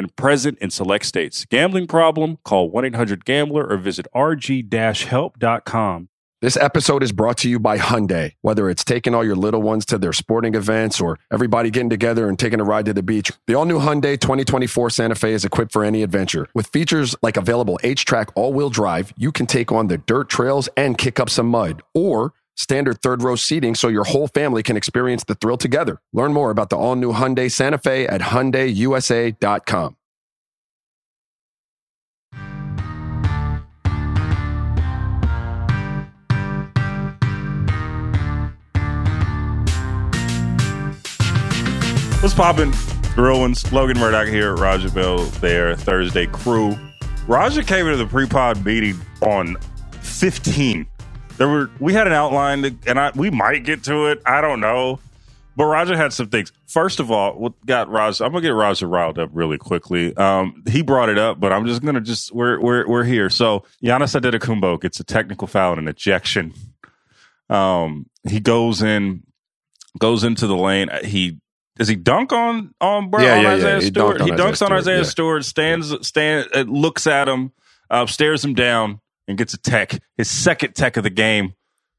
and present in select states. Gambling problem? Call 1-800-GAMBLER or visit rg-help.com. This episode is brought to you by Hyundai. Whether it's taking all your little ones to their sporting events or everybody getting together and taking a ride to the beach, the all new Hyundai 2024 Santa Fe is equipped for any adventure. With features like available HTRAC all wheel drive, you can take on the dirt trails and kick up some mud. Or standard third row seating so your whole family can experience the thrill together. Learn more about the all new Hyundai Santa Fe at HyundaiUSA.com. What's poppin'? Grillins, Logan Murdock here, Raja Bell there, Thursday crew. Raja came into the pre-pod meeting on 15. There were we had an outline and I we might get to it. I don't know. But Raja had some things. First of all, what got Raja? I'm gonna get Raja riled up really quickly. Um, he brought it up, but I'm just gonna just we're we're we're here. So Giannis Antetokounmpo gets a technical foul and an ejection. Um, he goes in, goes into the lane. He does he dunk on on, Bro, Yeah, on yeah, Isaiah yeah. He Stewart? dunked He dunks Isaiah on Isaiah Stewart, Stewart. Stands stand uh, looks at him, uh, stares him down, and gets a tech. His second tech of the game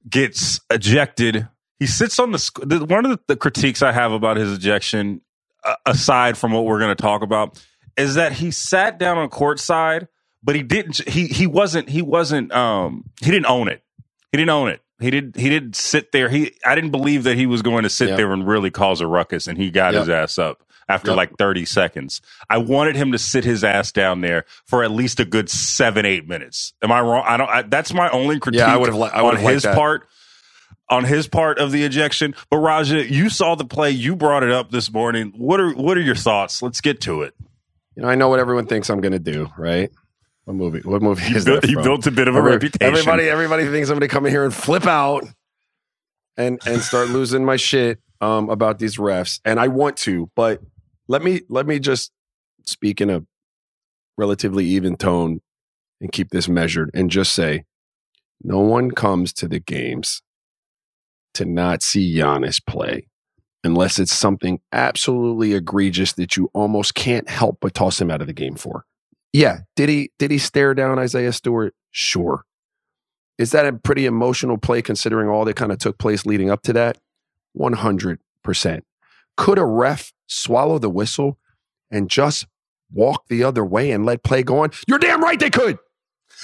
gets ejected. He sits on the, one of the, the critiques I have about his ejection, uh, aside from what we're going to talk about, is that he sat down on court side, but he didn't. He he wasn't. He wasn't. Um, he didn't own it. He didn't own it. He did. He didn't sit there. He. I didn't believe that he was going to sit Yep. there and really cause a ruckus, and he got Yep. his ass up after Yep. like thirty seconds. I wanted him to sit his ass down there for at least a good seven, eight minutes. Am I wrong? I don't. I, that's my only critique. Yeah, I would've li- I on his that. part. On his part of the ejection, but Raja, you saw the play. You brought it up this morning. What are what are your thoughts? Let's get to it. You know, I know what everyone thinks I'm going to do, right? What movie? What movie is built- that you built a bit of a Every- reputation. Everybody, everybody thinks I'm going to come in here and flip out and and start losing my shit um, about these refs, and I want to, but let me let me just speak in a relatively even tone and keep this measured, and just say, no one comes to the games to not see Giannis play. Unless it's something absolutely egregious that you almost can't help but toss him out of the game for. Yeah. Did he did he stare down Isaiah Stewart? Sure. Is that a pretty emotional play considering all that kind of took place leading up to that? 100%. Could a ref swallow the whistle and just walk the other way and let play go on? You're damn right they could.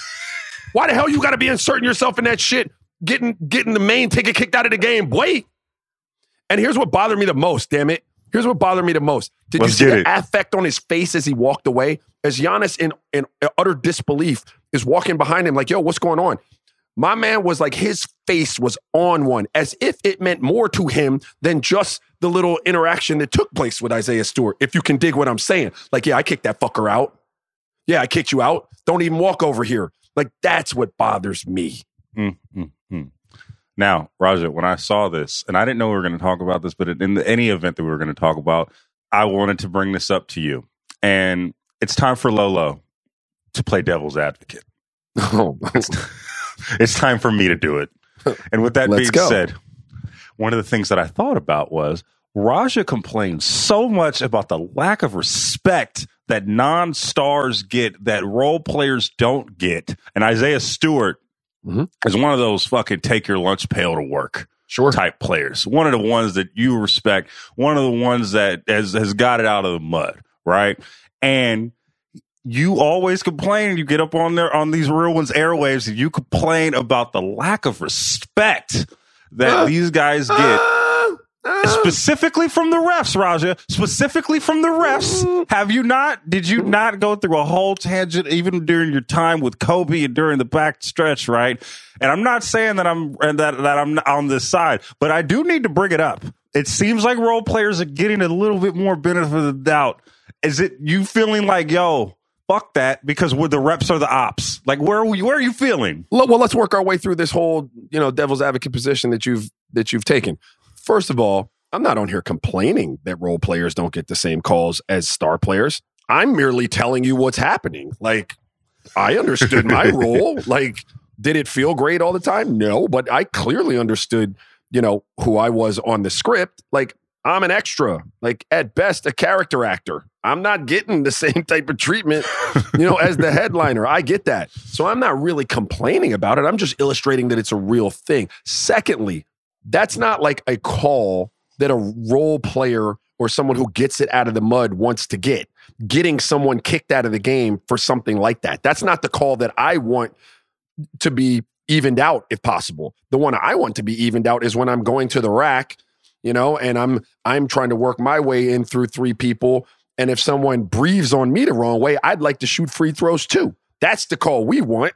Why the hell you got to be inserting yourself in that shit? Getting getting the main ticket kicked out of the game, boy. And here's what bothered me the most, damn it. Here's what bothered me the most. Did Let's you see the it. affect on his face as he walked away? As Giannis in, in utter disbelief is walking behind him, like, yo, what's going on? My man was like, his face was on one, as if it meant more to him than just the little interaction that took place with Isaiah Stewart. If you can dig what I'm saying. Like, yeah, I kicked that fucker out. Yeah, I kicked you out. Don't even walk over here. Like, that's what bothers me. Mm, mm, mm. Now, Raja, when I saw this, and I didn't know we were going to talk about this, but in the, any event that we were going to talk about, I wanted to bring this up to you. And it's time for Lolo to play devil's advocate. Oh, It's, it's time for me to do it. And with that Let's being go. said, one of the things that I thought about was Raja complained so much about the lack of respect that non-stars get that role players don't get. And Isaiah Stewart Mhm. is one of those fucking take your lunch pail to work Sure. type players. One of the ones that you respect. One of the ones that has has got it out of the mud, right? And you always complain. You get up on there on these real ones airwaves, and you complain about the lack of respect that Uh, these guys get. Uh, uh, Specifically from the refs, Raja. Specifically from the refs. Have you not? Did you not go through a whole tangent even during your time with Kobe and during the back stretch, right? And I'm not saying that I'm and that that I'm on this side, but I do need to bring it up. It seems like role players are getting a little bit more benefit of the doubt. Is it you feeling like, yo, fuck that because we're the reps are the ops? Like where are we, where are you feeling? Well, well, let's work our way through this whole, you know, devil's advocate position that you've that you've taken. First of all, I'm not on here complaining that role players don't get the same calls as star players. I'm merely telling you what's happening. Like, I understood my role. Like, did it feel great all the time? No, but I clearly understood, you know, who I was on the script. Like, I'm an extra, like at best a character actor. I'm not getting the same type of treatment, you know, as the headliner. I get that. So I'm not really complaining about it. I'm just illustrating that it's a real thing. Secondly, that's not like a call that a role player or someone who gets it out of the mud wants to get. Getting someone kicked out of the game for something like that. That's not the call that I want to be evened out if possible. The one I want to be evened out is when I'm going to the rack, you know, and I'm I'm trying to work my way in through three people and if someone breathes on me the wrong way, I'd like to shoot free throws too. That's the call we want.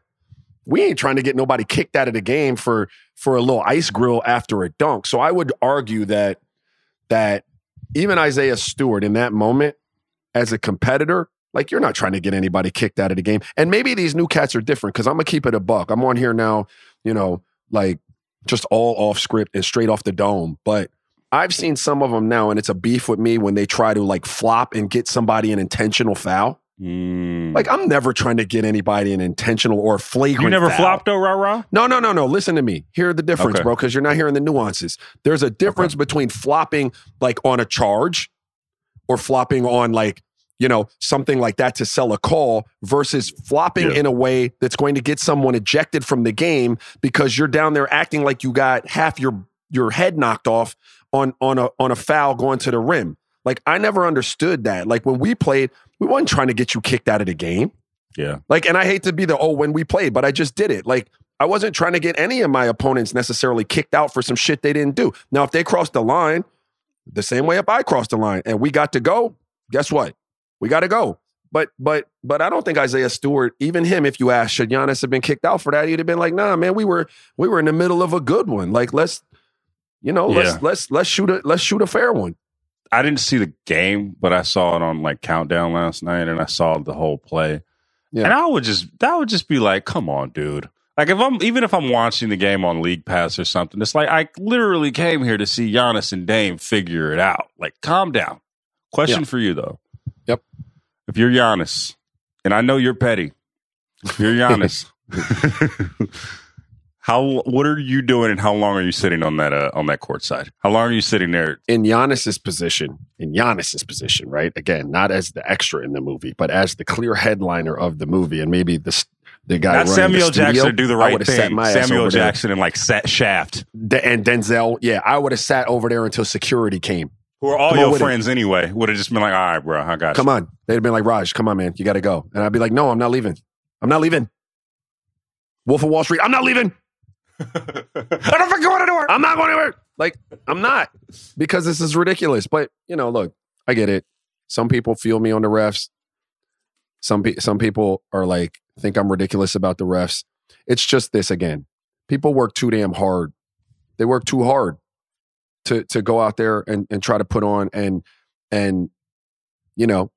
We ain't trying to get nobody kicked out of the game for for a little ice grill after a dunk. So I would argue that that even Isaiah Stewart in that moment as a competitor, like you're not trying to get anybody kicked out of the game. And maybe these new cats are different because I'm gonna keep it a buck. I'm on here now, you know, like just all off script and straight off the dome. But I've seen some of them now, and it's a beef with me when they try to like flop and get somebody an intentional foul. Mm. Like I'm never trying to get anybody an intentional or flagrant. you never foul. flopped though, rah rah? No, no, no, no. Listen to me. Hear the difference, Okay. bro, because you're not hearing the nuances. There's a difference between flopping like on a charge or flopping on like, you know, something like that to sell a call versus flopping Yeah. in a way that's going to get someone ejected from the game because you're down there acting like you got half your your head knocked off on on a on a foul going to the rim. Like I never understood that. Like when we played, we wasn't trying to get you kicked out of the game. Yeah. Like, and I hate to be the oh when we played, but I just did it. Like, I wasn't trying to get any of my opponents necessarily kicked out for some shit they didn't do. Now, if they crossed the line, the same way if I crossed the line and we got to go, guess what? We got to go. But but but I don't think Isaiah Stewart, even him, if you ask, should Giannis have been kicked out for that? He'd have been like, nah, man, we were we were in the middle of a good one. Like, let's, you know, let's let's let's shoot a let's shoot a fair one. I didn't see the game, but I saw it on like countdown last night, and I saw the whole play. Yeah. And I would just that would just be like, come on, dude. Like if I'm even if I'm watching the game on League Pass or something, it's like I literally came here to see Giannis and Dame figure it out. Like, calm down. Question Yeah. for you though. Yep. If you're Giannis, and I know you're petty, if you're Giannis, how what are you doing, and how long are you sitting on that uh, on that court side? How long are you sitting there? in Giannis's position, in Giannis's position, right? Again, not as the extra in the movie, but as the clear headliner of the movie, and maybe the the guy Samuel the Jackson do the right thing. Samuel over there. Jackson and like set Shaft, De- and Denzel, yeah, I would have sat over there until security came. who are all Come your it. friends anyway, would have just been like, "All right, bro, I got Come you." on, they'd have been like, Raj, come on, man, you got to go, and I'd be like, No, I'm not leaving. I'm not leaving. Wolf of Wall Street, I'm not leaving. I don't fucking go anywhere. I'm not going anywhere. Like, I'm not because this is ridiculous. But you know, look, I get it. Some people feel me on the refs. Some pe- some people are like think I'm ridiculous about the refs. It's just this again. People work too damn hard. They work too hard to to go out there and, and try to put on and and you know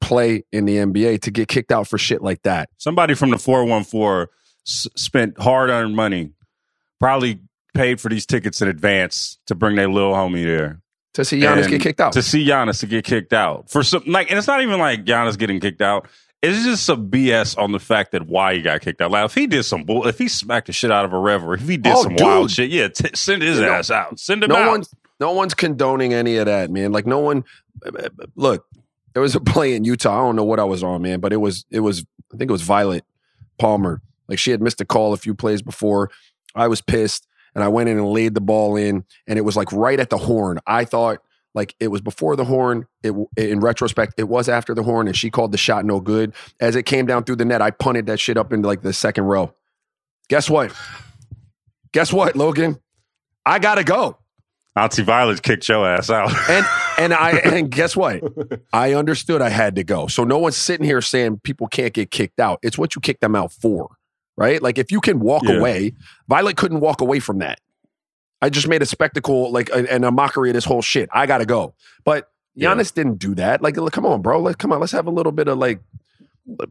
play in the NBA to get kicked out for shit like that. Somebody from the four one four spent hard earned money, probably paid for these tickets in advance to bring their little homie there To see Giannis And get kicked out. to see Giannis to get kicked out for some like, and it's not even like Giannis getting kicked out. It's just some BS on the fact that why he got kicked out. Like if he did some bull, if he smacked the shit out of a rev, or if he did Oh, some wild shit, yeah, t- send his You know, ass out. Send him no out. one's no one's condoning any of that, man. Like no one. Look, there was a play in Utah. I don't know what I was on, man, but it was it was I think it was Violet Palmer. Like she had missed a call a few plays before. I was pissed and I went in and laid the ball in and it was like right at the horn. I thought like it was before the horn. It in retrospect, it was after the horn, and she called the shot no good. As it came down through the net, I punted that shit up into like the second row. Guess what? Guess what, Logan? I gotta go. Auntie Violet kicked your ass out. And and I and guess what? I understood I had to go. So no one's sitting here saying people can't get kicked out. It's what you kick them out for, right? Like if you can walk Yeah. away, Violet couldn't walk away from that. I just made a spectacle, like a- and a mockery of this whole shit. I gotta go. But Yeah. Giannis didn't do that. Like, come on, bro. Like, come on, let's have a little bit of like,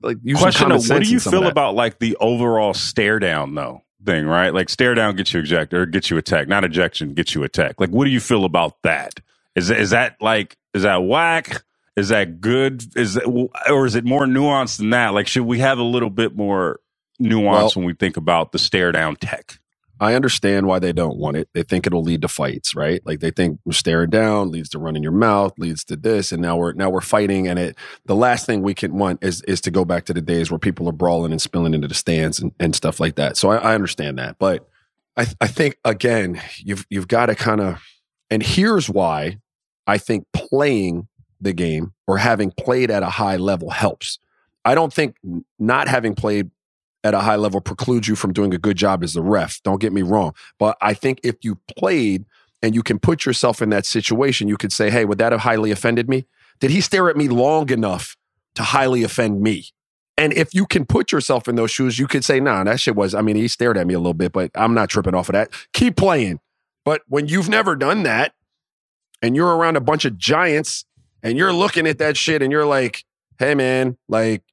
like Question: though, What do you feel about like the overall stare down though thing? Right, like stare down gets you ejected or gets you attacked, not ejection gets you attacked. Like, what do you feel about that? Is is that like is that whack? Is that good? Is that, or is it more nuanced than that? Like, should we have a little bit more nuance when we think about the stare down tech? I understand why they don't want it. They think it'll lead to fights, right? Like they think staring down leads to running your mouth, leads to this, and now we're now we're fighting. And it the last thing we can want is is to go back to the days where people are brawling and spilling into the stands and, and stuff like that. So I, I understand that, but I I think again you've you've got to kind of and here's why I think playing the game or having played at a high level helps. I don't think not having played at a high level precludes you from doing a good job as the ref. Don't get me wrong. But I think if you played and you can put yourself in that situation, you could say, hey, would that have highly offended me? Did he stare at me long enough to highly offend me? And if you can put yourself in those shoes, you could say, nah, that shit was, I mean, he stared at me a little bit, but I'm not tripping off of that. Keep playing. But when you've never done that and you're around a bunch of giants and you're looking at that shit and you're like, hey, man, like,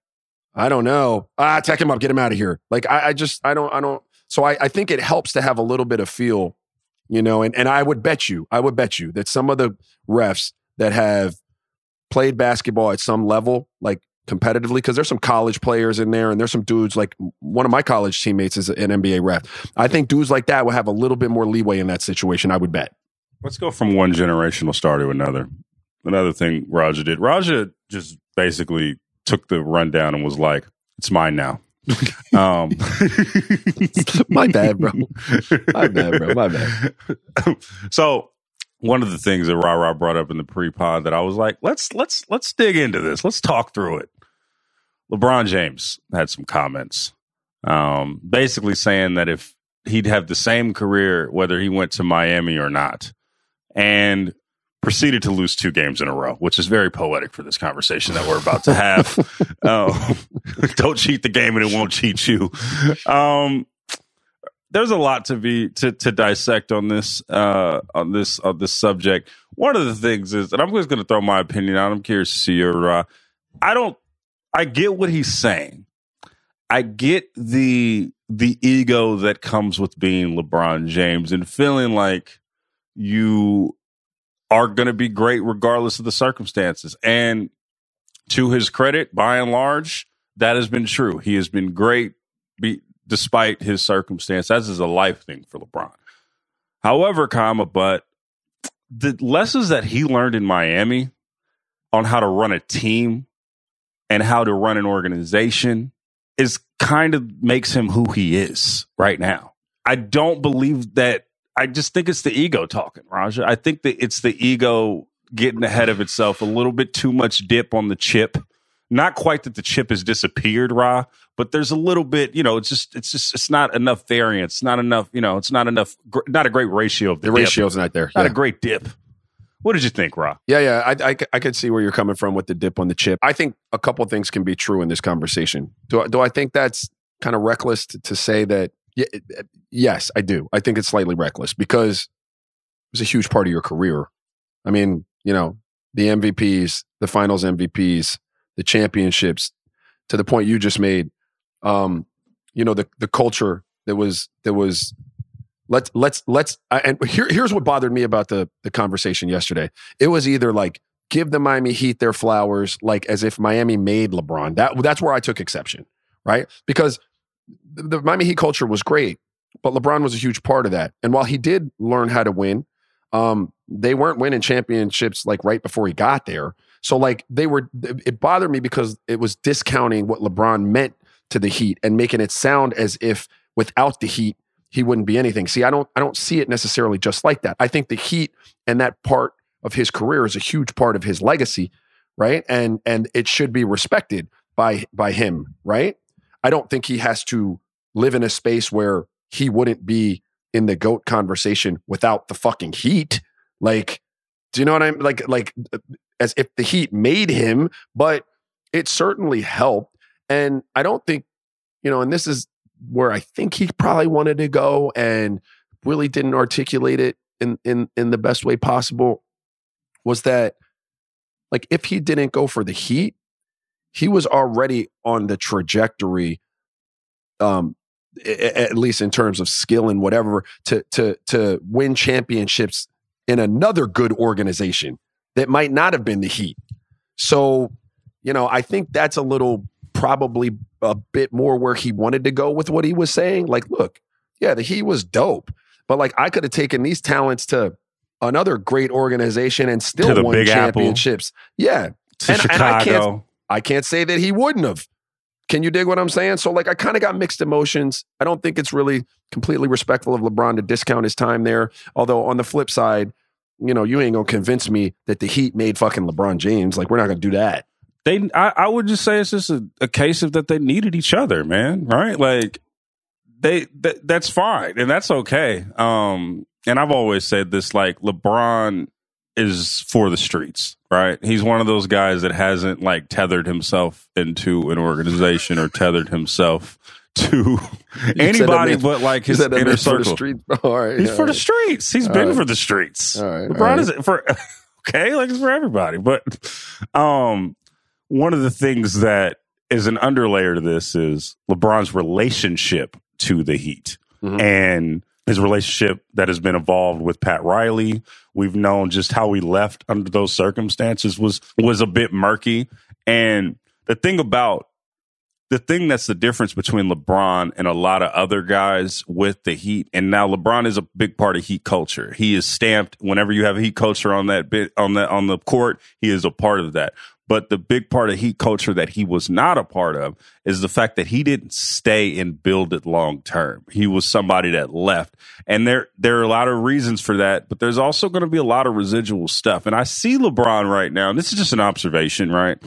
I don't know. Ah, tech him up, get him out of here. Like I, I just I don't I don't so I, I think it helps to have a little bit of feel, you know, and, and I would bet you, I would bet you that some of the refs that have played basketball at some level, like competitively, because there's some college players in there and there's some dudes like one of my college teammates is an NBA ref. I think dudes like that will have a little bit more leeway in that situation, I would bet. Let's go from one generational star to another. Another thing Raja did. Raja just basically took the rundown and was like, "It's mine now." um, My bad, bro. My bad, bro. My bad. so one of the things that Ra Ra brought up in the pre-pod that I was like, let's let's let's dig into this. Let's talk through it. LeBron James had some comments, um, basically saying that if he'd have the same career whether he went to Miami or not, and proceeded to lose two games in a row, which is very poetic for this conversation that we're about to have. um, don't cheat the game and it won't cheat you. Um, there's a lot to be to to dissect on this uh on this on this subject. One of the things is, and I'm just going to throw my opinion out. I'm curious to see your. Uh, I don't. I get what he's saying. I get the the ego that comes with being LeBron James and feeling like you are going to be great regardless of the circumstances. And to his credit, by and large, that has been true. He has been great be, despite his circumstance. That is a life thing for LeBron. However, comma, but the lessons that he learned in Miami on how to run a team and how to run an organization is kind of makes him who he is right now. I don't believe that. I just think it's the ego talking, Raja. I think that it's the ego getting ahead of itself, a little bit too much dip on the chip. Not quite that the chip has disappeared, Ra, but there's a little bit, you know, it's just, it's just, it's not enough variance, not enough, you know, it's not enough, gr- not a great ratio of the, The dip. ratio's not there. not Yeah. a great dip. What did you think, Ra? Yeah, yeah, I, I, I could see where you're coming from with the dip on the chip. I think a couple of things can be true in this conversation. Do I, do I think that's kind of reckless to, to say that? Yeah, yes, I do. I think it's slightly reckless because it was a huge part of your career. I mean, you know, the MVPs, the Finals MVPs, the championships. To the point you just made, um, you know, the the culture that was that was. Let's let's let's. And here, here's what bothered me about the the conversation yesterday it was either like give the Miami Heat their flowers, like as if Miami made LeBron. That that's where I took exception, right? Because the, Miami Heat culture was great, but LeBron was a huge part of that. And while he did learn how to win, um, they weren't winning championships like right before he got there. So like they were, it bothered me because it was discounting what LeBron meant to the Heat and making it sound as if without the Heat he wouldn't be anything. See, I don't, I don't see it necessarily just like that. I think the Heat and that part of his career is a huge part of his legacy, right? And and it should be respected by by him, right? I don't think he has to live in a space where he wouldn't be in the goat conversation without the fucking heat. Like, do you know what I'm like? Like, uh, as if the heat made him, but it certainly helped. And I don't think, you know, and this is where I think he probably wanted to go and really didn't articulate it in in in the best way possible was that like if he didn't go for the heat he was already on the trajectory um at least in terms of skill and whatever to to to win championships in another good organization that might not have been the heat. So you know i think that's a little probably a bit more where he wanted to go with what he was saying. Like look yeah the heat was dope but like i could have taken these talents to another great organization and still won championships Apple, yeah. To and, chicago. and I can't, say that he wouldn't have. Can you dig what I'm saying? So, like, I kind of got mixed emotions. I don't think it's really completely respectful of LeBron to discount his time there. Although, on the flip side, you know, you ain't gonna convince me that the Heat made fucking LeBron James. Like, we're not gonna do that. They, I, I would just say it's just a, a, case of that they needed each other, man. Right? Like, they, th- that's fine and that's okay. Um, and I've always said this: like, LeBron is for the streets, right? He's one of those guys that hasn't like tethered himself into an organization or tethered himself to anybody but like his inner circle. All right, he's all for right. the streets. He's All been right. for the streets. All right, LeBron all right. is for okay, like it's for everybody. But um, one of the things that is an underlayer to this is LeBron's relationship to the Heat Mhm. and his relationship that has been involved with Pat Riley. We've known just how he left under those circumstances was was a bit murky. And the thing about the thing that's the difference between LeBron and a lot of other guys with the Heat, and now LeBron is a big part of Heat culture. He is stamped whenever you have a Heat culture on that bit on that on the court. He is a part of that. But the big part of Heat culture that he was not a part of is the fact that he didn't stay and build it long term. He was somebody that left, and there there are a lot of reasons for that. But there's also going to be a lot of residual stuff. And I see LeBron right now. And this is just an observation, right?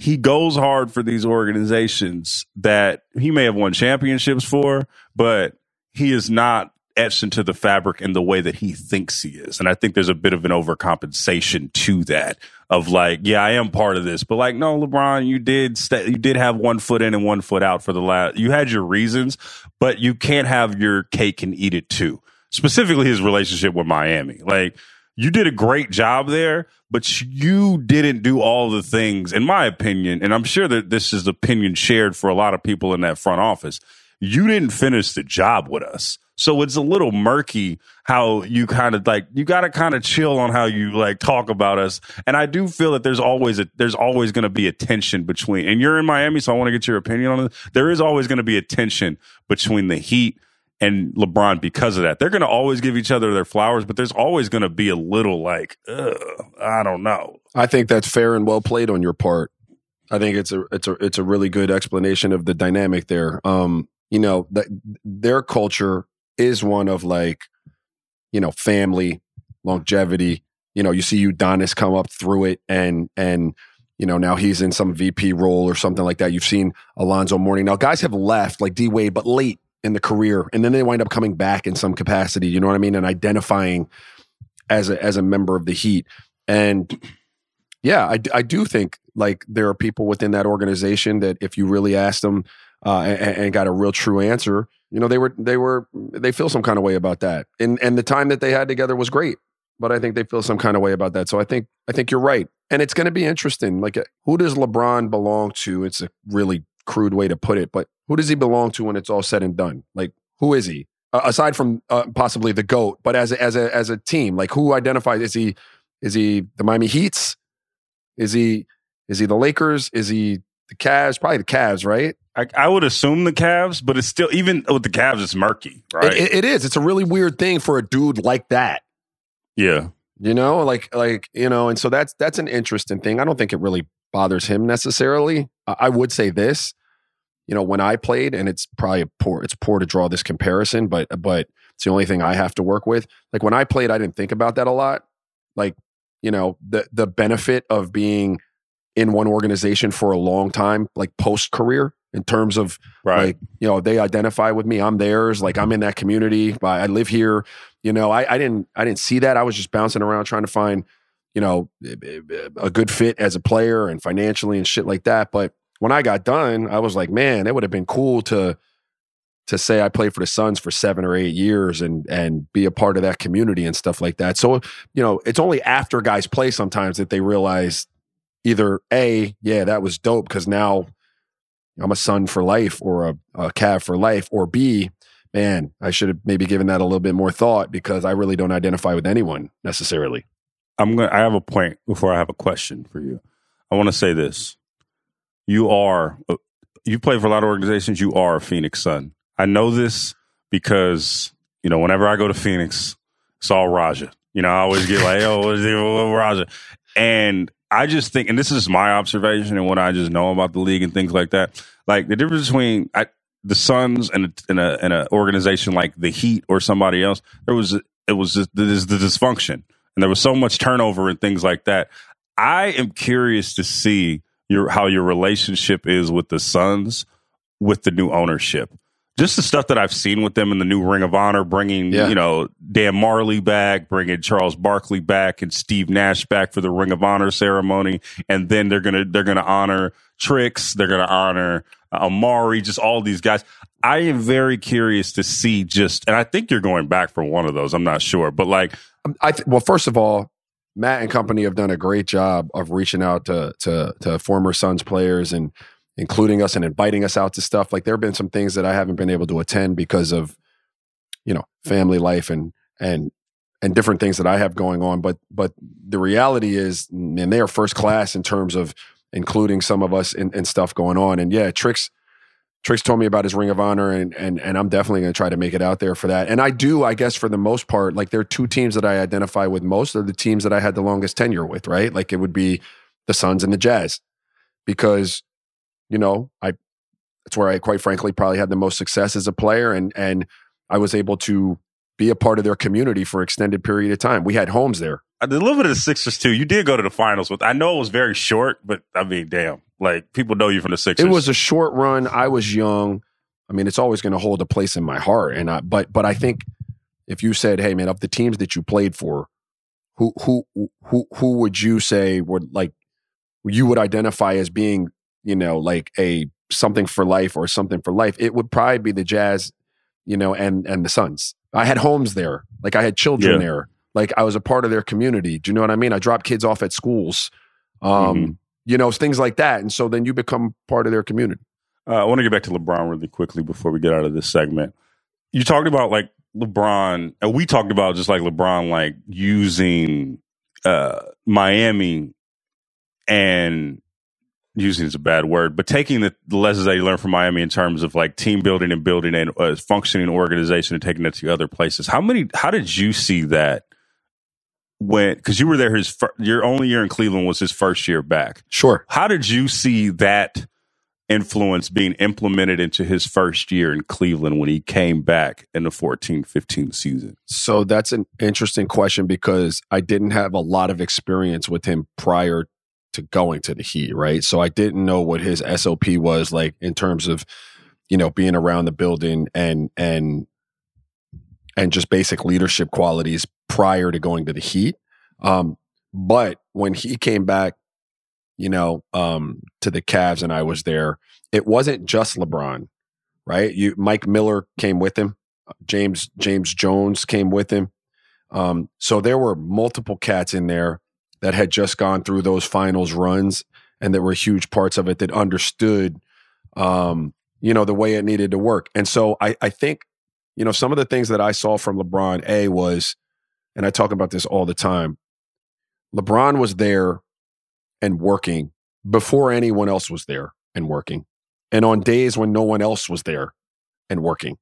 he goes hard for these organizations that he may have won championships for, but he is not etched into the fabric in the way that he thinks he is. And I think there's a bit of an overcompensation to that of like, yeah, I am part of this, but like, no, LeBron, you did st- you did have one foot in and one foot out for the last. You had your reasons, but you can't have your cake and eat it too. Specifically, his relationship with Miami, like you did a great job there, but you didn't do all the things, in my opinion, and I'm sure that this is opinion shared for a lot of people in that front office. You didn't finish the job with us. So it's a little murky how you kind of like you got to kind of chill on how you like talk about us. And I do feel that there's always a there's always going to be a tension between. And you're in Miami, so I want to get your opinion on it. There is always going to be a tension between the Heat and LeBron because of that. They're going to always give each other their flowers, but there's always going to be a little like, I don't know. I think that's fair and well played on your part. I think it's a it's a it's a really good explanation of the dynamic there. Um, you know, their culture is one of like, you know, family, longevity. You know, you see Udonis come up through it and and you know, now he's in some VP role or something like that. You've seen Alonzo Mourning. Now guys have left like D Wade, but late in the career, and then they wind up coming back in some capacity. You know what I mean? And identifying as a as a member of the Heat. And yeah, I, I do think like there are people within that organization that if you really ask them uh, and, and got a real true answer, you know, they were they were they feel some kind of way about that. And and the time that they had together was great, but I think they feel some kind of way about that. So I think I think you're right, and it's going to be interesting. Like, who does LeBron belong to? It's a really crude way to put it, but who does he belong to when it's all said and done? Like, who is he? Uh, aside from uh, possibly the goat, but as a, as a as a team, like who identifies? Is he is he the Miami Heats? Is he is he the Lakers? Is he the Cavs? Probably the Cavs, right? I, I would assume the Cavs, but it's still even with the Cavs, it's murky, right? It, it, it is. It's a really weird thing for a dude like that. yeah, You know, like like you know, and so that's that's an interesting thing. I don't think it really bothers him necessarily. I, I would say this, you know, when I played, and it's probably poor. It's poor to draw this comparison, but but it's the only thing I have to work with. Like when I played, I didn't think about that a lot. Like you know, the the benefit of being in one organization for a long time, like post career, in terms of Right. like you know they identify with me i'm theirs like i'm in that community i I live here you know I, I didn't i didn't see that i was just bouncing around trying to find you know eh, eh, eh, a good fit as a player and financially and shit like that but when i got done i was like man it would have been cool to to say i played for the suns for seven or eight years and and be a part of that community and stuff like that so you know it's only after guys play sometimes that they realize either a yeah that was dope because now I'm a son for life or a, a Cav for life, or B, man, I should have maybe given that a little bit more thought because I really don't identify with anyone necessarily. I'm going to I have a point before I have a question for you. I want to say this. You are uh, you play for a lot of organizations, you are a Phoenix Sun. I know this because, you know, whenever I go to Phoenix, it's all Raja. You know, I always get like, oh, what's Raja? And I just think, and this is my observation and what I just know about the league and things like that. Like the difference between I, the Suns and a, and a an organization like the Heat or somebody else, there was it was just, the dysfunction, and there was so much turnover and things like that. I am curious to see your how your relationship is with the Suns with the new ownership. Just the stuff that I've seen with them in the new Ring of Honor, bringing Yeah. you know Dan Majerle back, bringing Charles Barkley back, and Steve Nash back for the Ring of Honor ceremony, and then they're gonna they're gonna honor Tricks, they're gonna honor uh, Amar'e, just all these guys. I am very curious to see just, and I think you're going back for one of those. I'm not sure, but like Um, I th- well, first of all, Mat and company have done a great job of reaching out to to to former Suns players and including us and inviting us out to stuff. Like there have been some things that I haven't been able to attend because of you know family life and and and different things that I have going on. But but the reality is, and they are first class in terms of including some of us and, stuff going on. And yeah, tricks. Tricks told me about his Ring of Honor, and and and I'm definitely going to try to make it out there for that. And I do, I guess, for the most part, like there are two teams that I identify with most are the teams that I had the longest tenure with, right? Like it would be the Suns and the Jazz, because you know I that's where I quite frankly probably had the most success as a player, and and I was able to be a part of their community for extended period of time. We had homes there. a little bit of the Sixers too. You did go to the finals with. I know it was very short, but I mean, damn, like people know you from the Sixers. It was a short run. I was young. I mean, it's always going to hold a place in my heart. And I, but but I think if you said, "Hey, man, of the teams that you played for, who who who who would you say would like you would identify as being, you know, like a something for life or something for life?" It would probably be the Jazz, you know, and and the Suns. I had homes there. Like I had children Yeah. there. Like I was a part of their community. Do you know what I mean? I dropped kids off at schools. Um, Mhm. you know, things like that. And so then you become part of their community. Uh, I want to get back to LeBron really quickly before we get out of this segment. You talked about like LeBron, and we talked about just like LeBron, like using uh, Miami and using is a bad word, but taking the, the lessons that you learned from Miami in terms of like team building and building a uh, functioning organization and taking it to other places. How many? How did you see that when? Because you were there, his fir- your only year in Cleveland was his first year back. Sure. How did you see that influence being implemented into his first year in Cleveland when he came back in the 14 15 season? So that's an interesting question because I didn't have a lot of experience with him prior to going to the Heat, right? So I didn't know what his SOP was like in terms of, you know, being around the building and and and just basic leadership qualities prior to going to the Heat. Um, but when he came back, you know, um, to the Cavs and I was there, it wasn't just LeBron, right? You Mike Miller came with him. James James Jones came with him. Um, so there were multiple cats in there that had just gone through those finals runs and that were huge parts of it that understood um, you know, the way it needed to work. And so I, I think, you know, some of the things that I saw from LeBron, A was, and I talk about this all the time, LeBron was there and working before anyone else was there and working. And on days when no one else was there and working.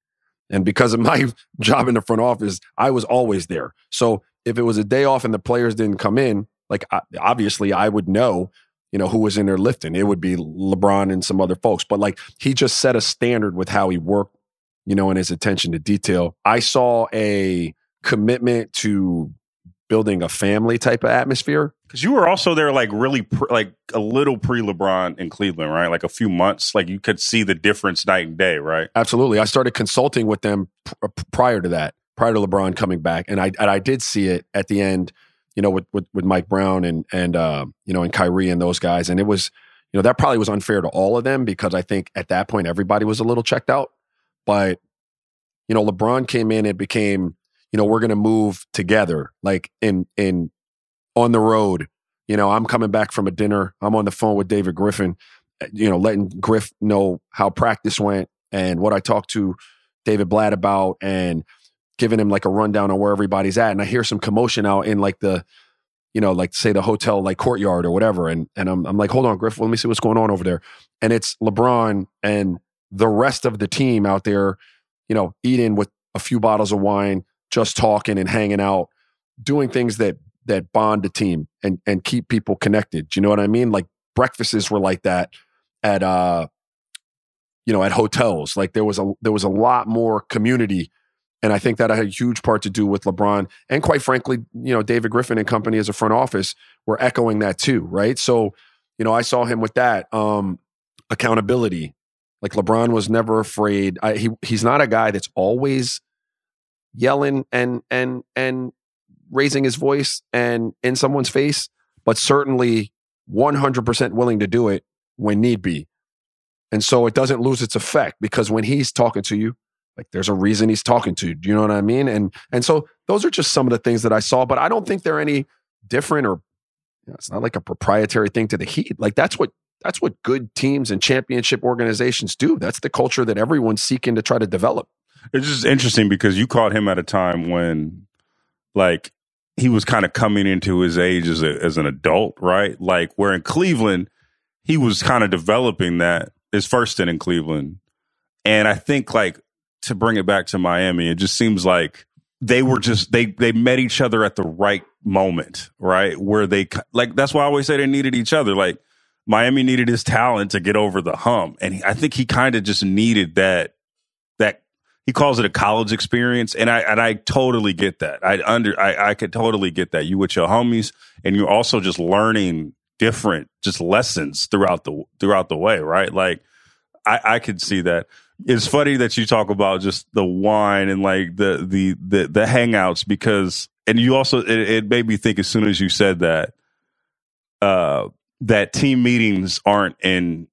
And because of my job in the front office, I was always there. So if it was a day off and the players didn't come in, like obviously I would know, you know, who was in there lifting. It would be LeBron and some other folks. But like he just set a standard with how he worked, you know, and his attention to detail. I saw a commitment to building a family type of atmosphere. Because you were also there, like really, pre, like a little pre LeBron in Cleveland, right? Like a few months, like you could see the difference night and day, right? Absolutely. I started consulting with them pr- uh, prior to that prior to LeBron coming back, and I and I did see it at the end, you know, with with, with Mike Brown and and uh, you know and Kyrie and those guys, and it was, you know, that probably was unfair to all of them because I think at that point everybody was a little checked out, but you know, LeBron came in and became, you know, we're going to move together, like in in on the road. You know, I'm coming back from a dinner. I'm on the phone with David Griffin, eh, you know, letting Griff know how practice went and what I talked to David Blatt about and giving him like a rundown on where everybody's at. And I hear some commotion out in like the, you know, like say the hotel like courtyard or whatever. And and I'm I'm like, hold on, Griff, let me see what's going on over there. And it's LeBron and the rest of the team out there, you know, eating with a few bottles of wine, just talking and hanging out, doing things that that bond the team and and keep people connected. Do you know what I mean? Like breakfasts were like that at uh you know at hotels like there was a there was a lot more community and I think that had a huge part to do with LeBron. And quite frankly, you know, David Griffin and company as a front office were echoing that too, right? So, you know, I saw him with that um, accountability. Like LeBron was never afraid. I, he he's not a guy that's always yelling and and and raising his voice and in someone's face, but certainly 100% willing to do it when need be. And so it doesn't lose its effect because when he's talking to you, like there's a reason he's talking to. You. Do you know what I mean? And and so those are just some of the things that I saw, but I don't think they're any different or you know, it's not like a proprietary thing to the Heat. Like that's what that's what good teams and championship organizations do. That's the culture that everyone's seeking to try to develop. It's just interesting because you caught him at a time when like he was kind of coming into his age as a, as an adult, right? Like where in Cleveland, he was kind of developing that his first stint in Cleveland. And I think like to bring it back to Miami, it just seems like they were just they they met each other at the right moment, right? Where they like that's why I always say they needed each other. Like Miami needed his talent to get over the hump, and he, I think he kind of just needed that that he calls it a college experience, and I and I totally get that. I under I, I could totally get that. You with your homies, and you're also just learning different just lessons throughout the throughout the way, right? Like I, I could see that it's funny that you talk about just the wine and like the the the, the hangouts because and you also it, it made me think as soon as you said that uh that team meetings aren't in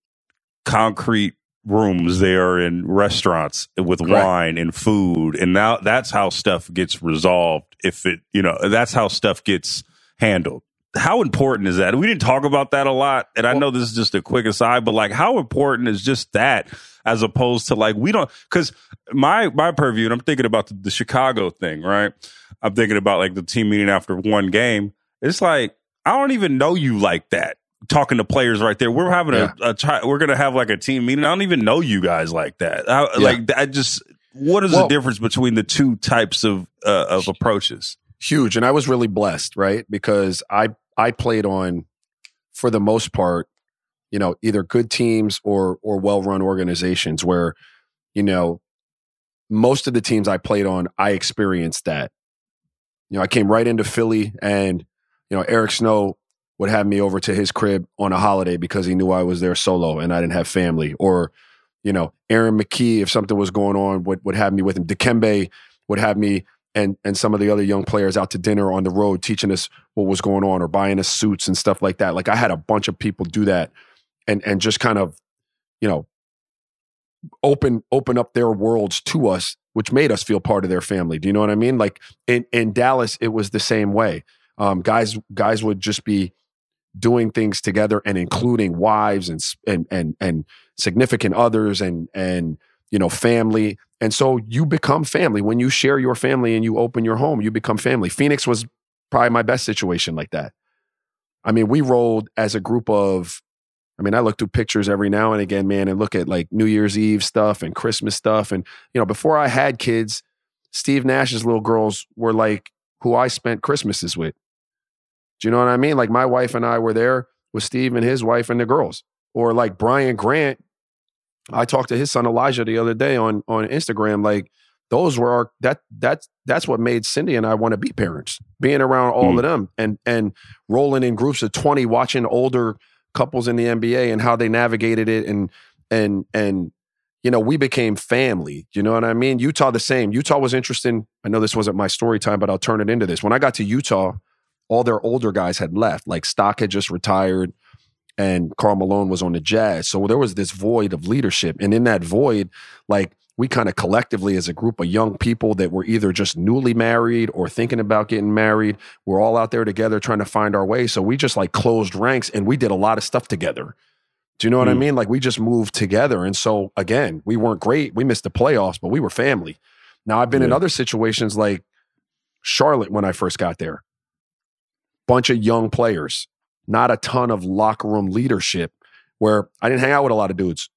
concrete rooms. They are in restaurants with Correct. wine and food. And now that's how stuff gets resolved if it you know that's how stuff gets handled how important is that? We didn't talk about that a lot. And I know this is just a quick aside, but like how important is just that as opposed to like we don't because my my purview, and I'm thinking about the, the, Chicago thing, right? I'm thinking about like the team meeting after one game. It's like, I don't even know you like that. Talking to players right there. We're having yeah. a, a we're gonna have like a team meeting. I don't even know you guys like that. I, yeah. Like I just what is well, the difference between the two types of uh, of approaches? Huge. And I was really blessed, right? Because I I played on, for the most part, you know, either good teams or or well run organizations where, you know, most of the teams I played on, I experienced that. You know, I came right into Philly, and you know, Eric Snow would have me over to his crib on a holiday because he knew I was there solo and I didn't have family. Or, you know, Aaron McKie, if something was going on, would would have me with him. Dikembe would have me and and some of the other young players out to dinner on the road teaching us what was going on or buying us suits and stuff like that. Like I had a bunch of people do that and and just kind of, you know, open open up their worlds to us, which made us feel part of their family. Do you know what I mean? Like in in Dallas, it was the same way. Um, guys guys would just be doing things together and including wives and and and and significant others and and you know family and so you become family when you share your family and you open your home, you become family. Phoenix was probably my best situation like that. I mean, we rolled as a group of, I mean, I look through pictures every now and again, man, and look at like New Year's Eve stuff and Christmas stuff. And, you know, before I had kids, Steve Nash's little girls were like who I spent Christmases with. Do you know what I mean? Like my wife and I were there with Steve and his wife and the girls. Or like Brian Grant, I talked to his son Elijah the other day on on Instagram. Like those were our that that's that's what made Cindy and I want to be parents. Being around all Mm. of them and and rolling in groups of 20, watching older couples in the NBA and how they navigated it and and and you know, we became family. You know what I mean? Utah the same. Utah was interesting. I know this wasn't my story time, but I'll turn it into this. When I got to Utah, all their older guys had left. Like Stock had just retired and Karl Malone was on the Jazz. So there was this void of leadership. And in that void, like we kind of collectively as a group of young people that were either just newly married or thinking about getting married, we're all out there together trying to find our way. So we just like closed ranks and we did a lot of stuff together. Do you know what I Mm. mean? Like we just moved together. And so again, we weren't great. We missed the playoffs, but we were family. Now I've been in other situations like Charlotte when I first got there. Bunch of young players, not a ton of locker room leadership where I didn't hang out with a lot of dudes.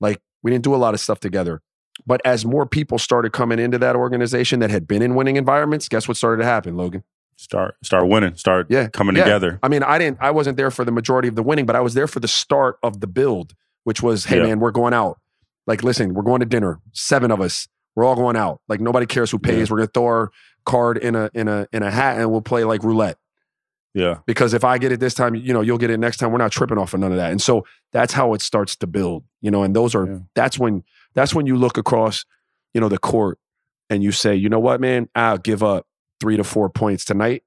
Like we didn't do a lot of stuff together. But as more people started coming into that organization that had been in winning environments, guess what started to happen, Logan? Start start winning. Start Yeah, coming yeah. together. I mean, I didn't I wasn't there for the majority of the winning, but I was there for the start of the build, which was, hey Yeah. man, we're going out. Like, listen, we're going to dinner. Seven of us. We're all going out. Like nobody cares who pays. Yeah. We're gonna throw our card in a in a in a hat and we'll play like roulette. Yeah. Because if I get it this time, you know, you'll get it next time. We're not tripping off of none of that. And so that's how it starts to build, you know, and those are Yeah. that's when that's when you look across, you know, the court and you say, you know what, man, I'll give up three to four points tonight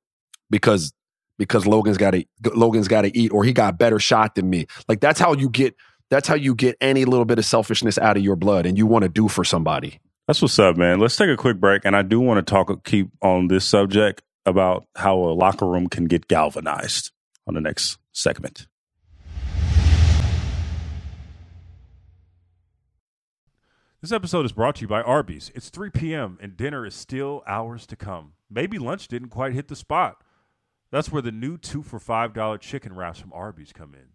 because because Logan's got to Logan's got to eat or he got better shot than me. Like that's how you get that's how you get any little bit of selfishness out of your blood and you want to do for somebody. That's what's up, man. Let's take a quick break, and I do want to talk, keep on this subject about how a locker room can get galvanized on the next segment. This episode is brought to you by Arby's. It's 3 p.m. and dinner is still hours to come. Maybe lunch didn't quite hit the spot. That's where the new two for $5 chicken wraps from Arby's come in.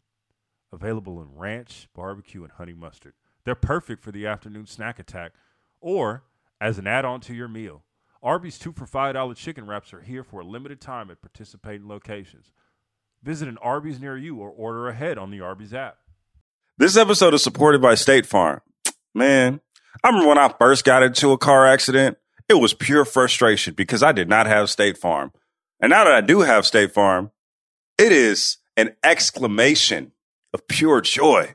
Available in ranch, barbecue, and honey mustard. They're perfect for the afternoon snack attack or as an add on to your meal. Arby's two for $5 chicken wraps are here for a limited time at participating locations. Visit an Arby's near you or order ahead on the Arby's app. This episode is supported by State Farm. Man, I remember when I first got into a car accident, it was pure frustration because I did not have State Farm. And now that I do have State Farm, it is an exclamation of pure joy.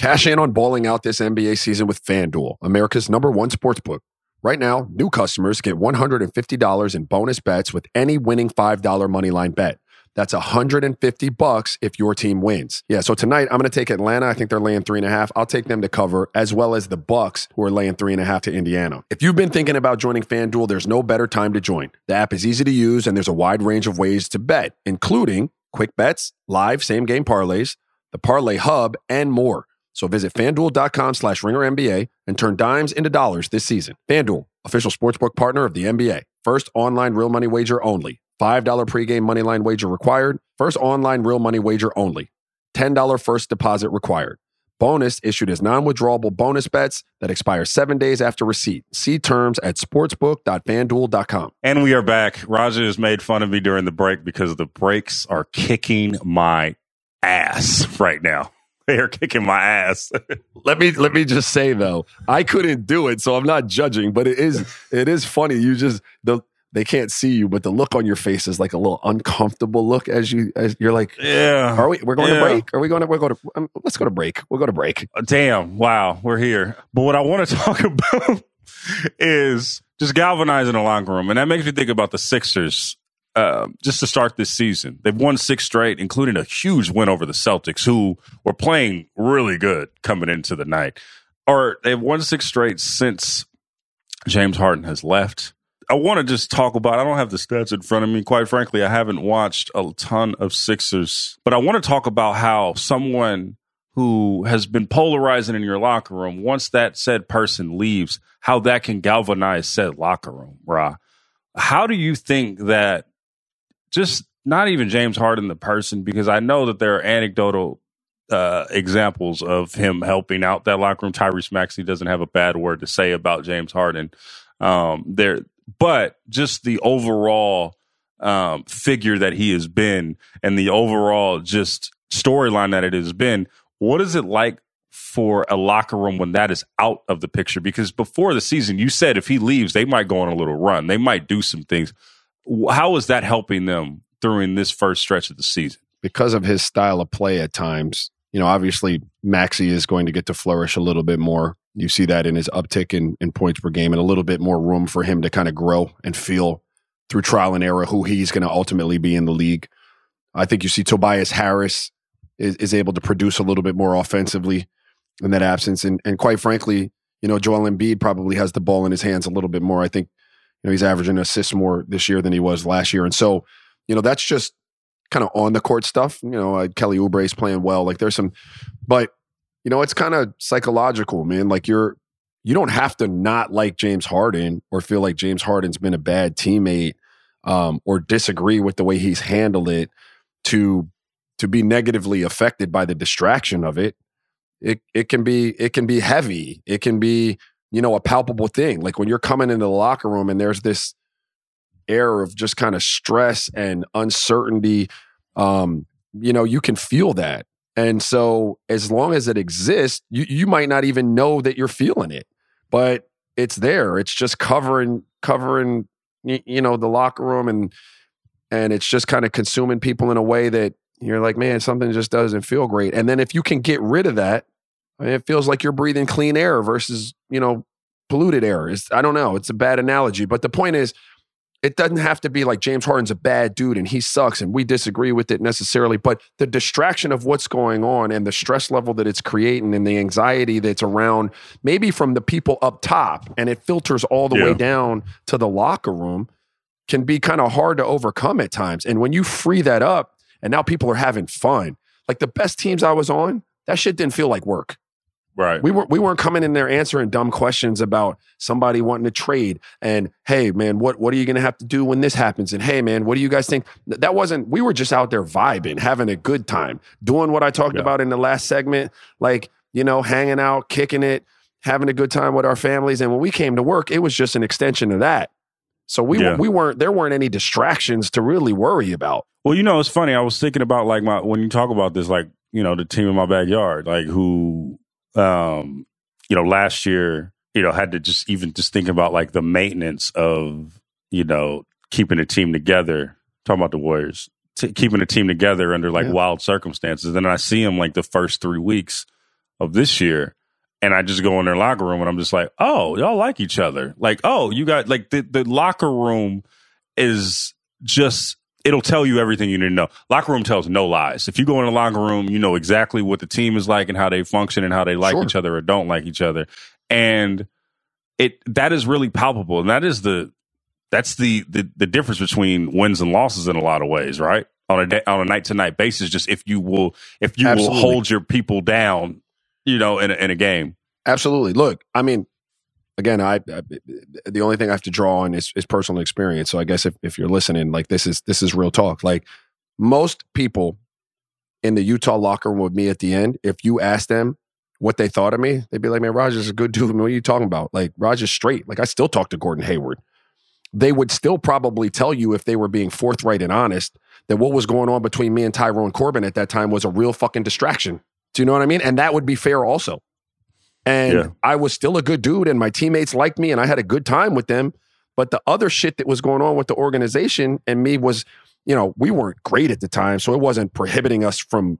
Cash in on balling out this NBA season with FanDuel, America's number one sportsbook. Right now, new customers get $150 in bonus bets with any winning $5 moneyline bet. That's 150 bucks if your team wins. Yeah, so tonight I'm going to take Atlanta. I think they're laying three and a half. I'll take them to cover, as well as the Bucks, who are laying three and a half to Indiana. If you've been thinking about joining FanDuel, there's no better time to join. The app is easy to use, and there's a wide range of ways to bet, including quick bets, live same game parlays, the parlay hub, and more. So visit fanduel.com slash ringer NBA and turn dimes into dollars this season. FanDuel, official sportsbook partner of the NBA. First online real money wager only. $5 pregame moneyline wager required. First online real money wager only. $10 first deposit required. Bonus issued as non withdrawable bonus bets that expire seven days after receipt. See terms at sportsbook.fanduel.com. And we are back. Raja has made fun of me during the break because the breaks are kicking my ass right now. They kicking my ass. Let me let me just say though, I couldn't do it, so I'm not judging, but it is it is funny. You just the they can't see you, but the look on your face is like a little uncomfortable look as you as you're like, yeah. are we we're going Yeah. to break? Are we going to we're going to um, let's go to break. We'll go to break. Damn. Wow. We're here. But what I want to talk about is just galvanizing the locker room. And that makes me think about the Sixers. Uh, just to start this season, they've won six straight, including a huge win over the Celtics, who were playing really good coming into the night. Or they've won six straight since James Harden has left. I want to just talk about. I don't have the stats in front of me. Quite frankly, I haven't watched a ton of Sixers, but I want to talk about how someone who has been polarizing in your locker room, once that said person leaves, how that can galvanize said locker room, Ra. How do you think that just not even James Harden the person, because I know that there are anecdotal uh, examples of him helping out that locker room. Tyrese Maxey doesn't have a bad word to say about James Harden. Um, there, but just the overall um, figure that he has been, and the overall just storyline that it has been. What is it like for a locker room when that is out of the picture? Because before the season, you said if he leaves, they might go on a little run. They might do some things. How is that helping them during this first stretch of the season? Because of his style of play at times, you know, obviously Maxey is going to get to flourish a little bit more. You see that in his uptick in, in points per game and a little bit more room for him to kind of grow and feel through trial and error who he's going to ultimately be in the league. I think you see Tobias Harris is, is able to produce a little bit more offensively in that absence. And, and quite frankly, you know, Joel Embiid probably has the ball in his hands a little bit more. I think, you know, he's averaging assists more this year than he was last year. And so, you know, that's just kind of on the court stuff. You know, uh, Kelly is playing well. Like there's some, but you know, it's kind of psychological, man. Like you're, you don't have to not like James Harden or feel like James Harden's been a bad teammate um, or disagree with the way he's handled it to to be negatively affected by the distraction of it. It it can be it can be heavy. It can be you know a palpable thing. Like when you're coming into the locker room and there's this air of just kind of stress and uncertainty. Um, you know, you can feel that. And so as long as it exists, you, you might not even know that you're feeling it, but it's there. It's just covering, covering, you know, the locker room and, and it's just kind of consuming people in a way that you're like, man, something just doesn't feel great. And then if you can get rid of that, it feels like you're breathing clean air versus, you know, polluted air. It's, I don't know. It's a bad analogy, but the point is, it doesn't have to be like James Harden's a bad dude and he sucks and we disagree with it necessarily, but the distraction of what's going on and the stress level that it's creating and the anxiety that's around maybe from the people up top and it filters all the yeah. way down to the locker room can be kind of hard to overcome at times. And when you free that up and now people are having fun, like the best teams I was on, that shit didn't feel like work. Right. We weren't we weren't coming in there answering dumb questions about somebody wanting to trade and hey man, what what are you gonna have to do when this happens? And hey man, what do you guys think? That wasn't we were just out there vibing, having a good time, doing what I talked yeah. about in the last segment, like, you know, hanging out, kicking it, having a good time with our families. And when we came to work, it was just an extension of that. So we yeah. we weren't there weren't any distractions to really worry about. Well, you know, it's funny. I was thinking about like my when you talk about this, like, you know, the team in my backyard, like who um, you know, last year, you know, had to just even just think about like the maintenance of, you know, keeping a team together. Talking about the Warriors, t- keeping a team together under like yeah. wild circumstances. And then I see them like the first three weeks of this year, and I just go in their locker room and I'm just like, oh, y'all like each other. Like, oh, you got like the the locker room is just it'll tell you everything you need to know. Locker room tells no lies. If you go in a locker room, you know exactly what the team is like and how they function and how they like sure. each other or don't like each other. And it that is really palpable. And that is the that's the the, the difference between wins and losses in a lot of ways, right? On a day, on a night to night basis, just if you will if you Absolutely. will hold your people down, you know, in a, in a game. Absolutely. Look, I mean, again, I, I, the only thing I have to draw on is, is personal experience. So I guess if, if you're listening, like this is this is real talk. Like most people in the Utah locker room with me at the end, if you ask them what they thought of me, they'd be like, "Man, Raja's a good dude. What are you talking about? Like Raja's straight. Like I still talk to Gordon Hayward. They would still probably tell you if they were being forthright and honest that what was going on between me and Tyrone Corbin at that time was a real fucking distraction. Do you know what I mean? And that would be fair also. And yeah. I was still a good dude, and my teammates liked me, and I had a good time with them. But the other shit that was going on with the organization and me was, you know, we weren't great at the time, so it wasn't prohibiting us from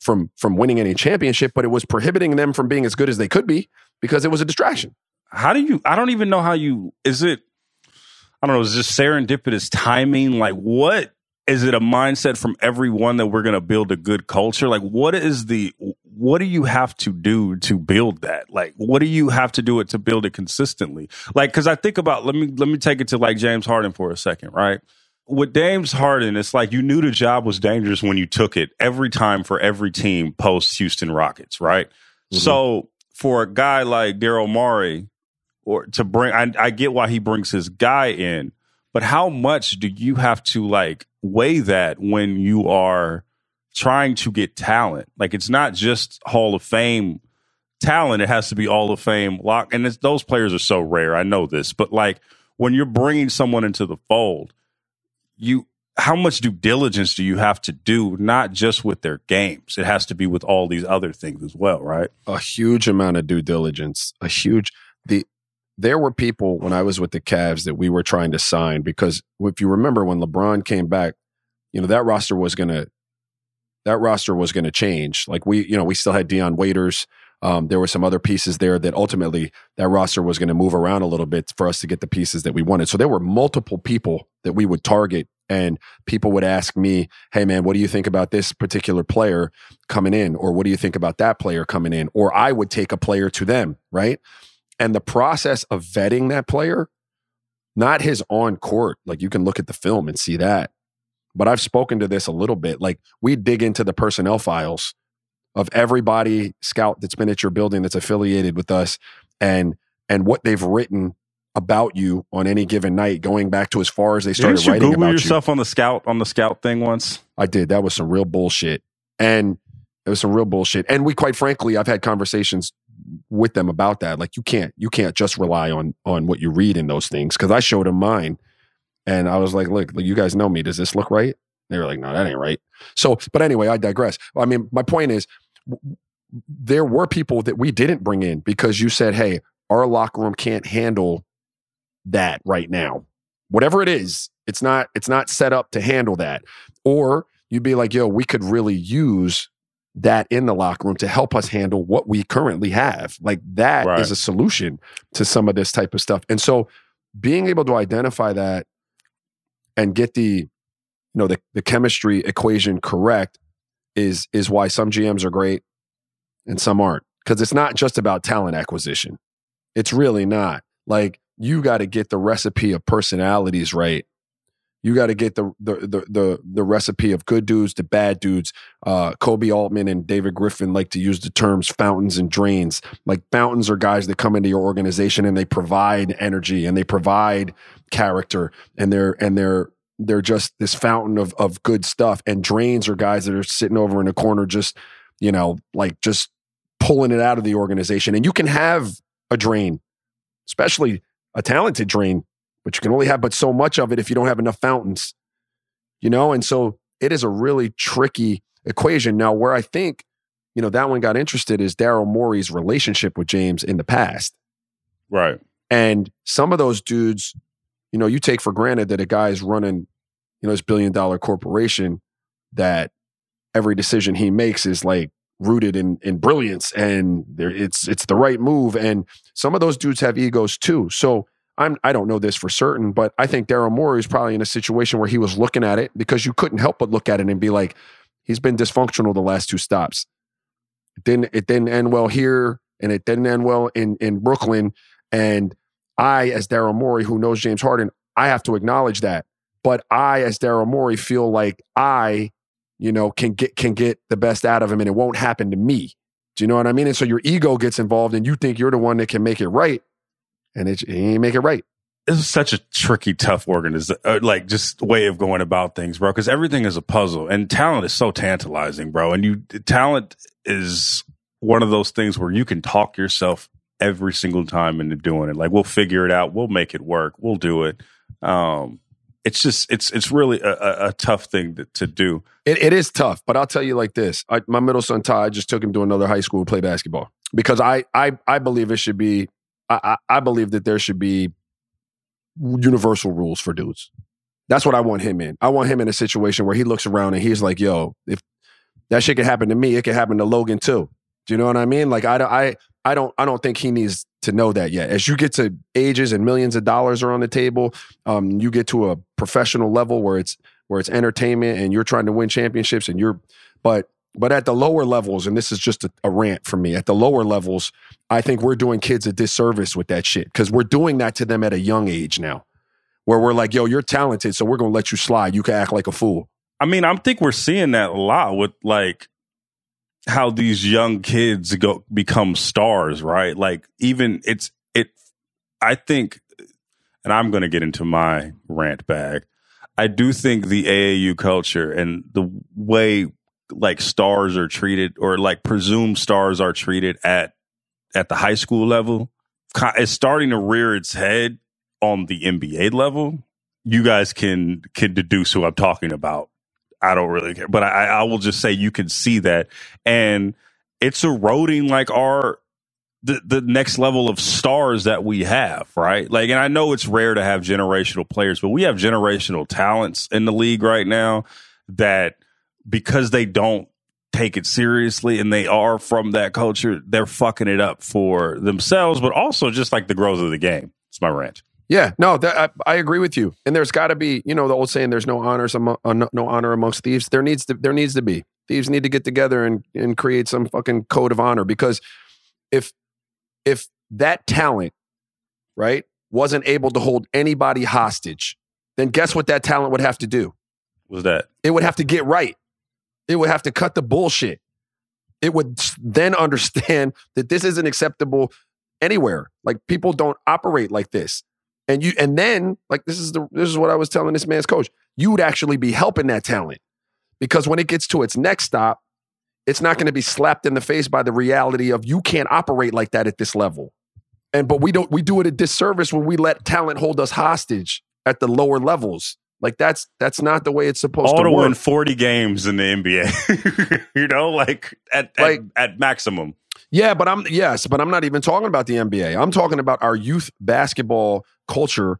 from from winning any championship, but it was prohibiting them from being as good as they could be because it was a distraction. How do you? I don't even know how you. Is it? I don't know. Is this serendipitous timing? Like what? Is it a mindset from everyone that we're going to build a good culture? Like what is the what do you have to do to build that? Like, what do you have to do it to build it consistently? Like, because I think about let me let me take it to like James Harden for a second, right? With James Harden, it's like you knew the job was dangerous when you took it every time for every team post Houston Rockets, right? Mm-hmm. So for a guy like Daryl Morey, or to bring, I, I get why he brings his guy in, but how much do you have to like weigh that when you are trying to get talent? Like it's not just Hall of Fame talent; it has to be Hall of Fame lock. And those players are so rare. I know this, but like when you're bringing someone into the fold, you how much due diligence do you have to do not just with their games it has to be with all these other things as well right a huge amount of due diligence a huge the there were people when I was with the Cavs that we were trying to sign because if you remember when LeBron came back, you know, that roster was going to that roster was going to change. Like we, you know, we still had Dion Waiters. Um, there were some other pieces there that ultimately that roster was going to move around a little bit for us to get the pieces that we wanted. So there were multiple people that we would target and people would ask me, "Hey man, what do you think about this particular player coming in or what do you think about that player coming in?" Or I would take a player to them, right? And the process of vetting that player, not his on court, like you can look at the film and see that. But I've spoken to this a little bit. Like we dig into the personnel files of everybody scout that's been at your building that's affiliated with us and and what they've written about you on any given night, going back to as far as they started Didn't you writing Google about yourself you. on the scout on the scout thing once. I did. That was some real bullshit. And it was some real bullshit. And we quite frankly, I've had conversations with them about that. Like you can't you can't just rely on on what you read in those things. Cause I showed them mine and I was like, look, you guys know me. Does this look right? They were like, no, that ain't right. So, but anyway, I digress. I mean, my point is there were people that we didn't bring in because you said, hey, our locker room can't handle that right now. Whatever it is, it's not it's not set up to handle that. Or you'd be like, yo, we could really use that in the locker room to help us handle what we currently have. Like that Right. is a solution to some of this type of stuff. And so being able to identify that and get the you know the, the chemistry equation correct is is why some GMs are great and some aren't. Because it's not just about talent acquisition. It's really not. Like you got to get the recipe of personalities right. You got to get the, the the the the recipe of good dudes to bad dudes. Uh, Koby Altman and David Griffin like to use the terms fountains and drains. Like fountains are guys that come into your organization and they provide energy and they provide character and they're and they're they're just this fountain of of good stuff. And drains are guys that are sitting over in a corner just you know like just pulling it out of the organization. And you can have a drain, especially a talented drain, but you can only have but so much of it if you don't have enough fountains. You know, and so it is a really tricky equation. Now, where I think, you know, that one got interested is Daryl Morey's relationship with James in the past. Right. And some of those dudes, you know, you take for granted that a guy is running, you know, this billion dollar corporation that every decision he makes is like rooted in in brilliance and there it's it's the right move. And some of those dudes have egos too. So I'm I don't know this for certain, but I think Daryl Morey is probably in a situation where he was looking at it because you couldn't help but look at it and be like, he's been dysfunctional the last two stops. It didn't it didn't end well here and it didn't end well in in Brooklyn. And I, as Daryl Morey, who knows James Harden, I have to acknowledge that. But I, as Daryl Morey, feel like I, you know, can get can get the best out of him, and it won't happen to me. Do you know what I mean? And so your ego gets involved, and you think you're the one that can make it right, and it, it ain't make it right. This is such a tricky, tough organization, uh, like just way of going about things, bro. Because everything is a puzzle, and talent is so tantalizing, bro. And you, talent is one of those things where you can talk yourself every single time into doing it. Like we'll figure it out, we'll make it work, we'll do it. Um, it's just, it's, it's really a, a, a tough thing to, to do. It, it is tough, but I'll tell you like this: I, my middle son Ty, I just took him to another high school to play basketball because I I I believe it should be. I, I I believe that there should be universal rules for dudes. That's what I want him in. I want him in a situation where he looks around and he's like, "Yo, if that shit could happen to me, it could happen to Logan too." Do you know what I mean? Like I I I don't I don't think he needs to know that yet. As you get to ages and millions of dollars are on the table, um, you get to a professional level where it's where it's entertainment and you're trying to win championships and you're but But at the lower levels, and this is just a, a rant for me, at the lower levels, I think we're doing kids a disservice with that shit because we're doing that to them at a young age now, where we're like, yo, you're talented, so we're gonna let you slide. You can act like a fool. I mean, I think we're seeing that a lot with like how these young kids go become stars, right? Like even it's it I think and I'm going to get into my rant bag. I do think the AAU culture and the way like stars are treated or like presumed stars are treated at at the high school level is starting to rear its head on the NBA level. You guys can can deduce who I'm talking about. I don't really care, but I, I will just say you can see that, and it's eroding like our the the next level of stars that we have, right? Like, and I know it's rare to have generational players, but we have generational talents in the league right now that because they don't take it seriously and they are from that culture, they're fucking it up for themselves, but also just like the growth of the game. It's my rant. Yeah, no, that, I, I, agree with you. And there's got to be, you know, the old saying, "There's no honors, among, uh, no, no honor amongst thieves." There needs to, there needs to be. Thieves need to get together and and create some fucking code of honor because if if that talent, right, wasn't able to hold anybody hostage, then guess what that talent would have to do? Was that? It would have to get right. It would have to cut the bullshit. It would then understand that this isn't acceptable anywhere. Like people don't operate like this. And you and then like this is the this is what I was telling this man's coach. You would actually be helping that talent. Because when it gets to its next stop, it's not going to be slapped in the face by the reality of you can't operate like that at this level. And but we don't we do it a disservice when we let talent hold us hostage at the lower levels. Like that's that's not the way it's supposed All to, to work. win 40 games in the NBA. you know, like at, like at, at maximum. Yeah, but I'm yes, but I'm not even talking about the NBA. I'm talking about our youth basketball culture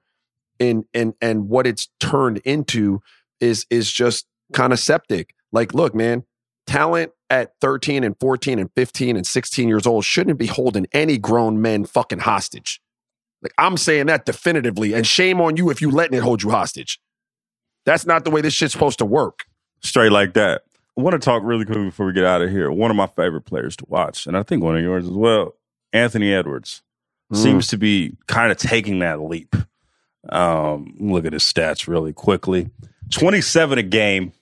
and and and what it's turned into is is just kind of septic. Like, look, man, talent at 13 and 14 and 15 and 16 years old shouldn't be holding any grown men fucking hostage. Like I'm saying that definitively, and shame on you if you letting it hold you hostage. That's not the way this shit's supposed to work. Straight like that. I want to talk really quickly before we get out of here. One of my favorite players to watch, and I think one of yours as well, Anthony Edwards, mm. seems to be kind of taking that leap. Um, look at his stats really quickly 27 a game,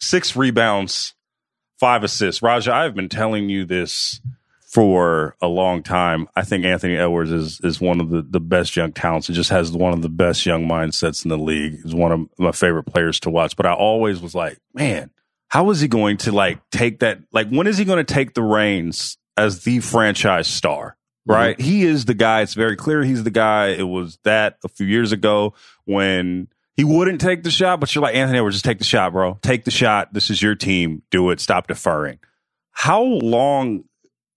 six rebounds, five assists. Raja, I've been telling you this for a long time. I think Anthony Edwards is is one of the, the best young talents. He just has one of the best young mindsets in the league. He's one of my favorite players to watch. But I always was like, man, how is he going to like take that? Like, when is he going to take the reins as the franchise star? Mm-hmm. Right? Mm-hmm. He is the guy. It's very clear he's the guy. It was that a few years ago when he wouldn't take the shot, but you're like, Anthony Edwards, just take the shot, bro. Take the shot. This is your team. Do it. Stop deferring. How long,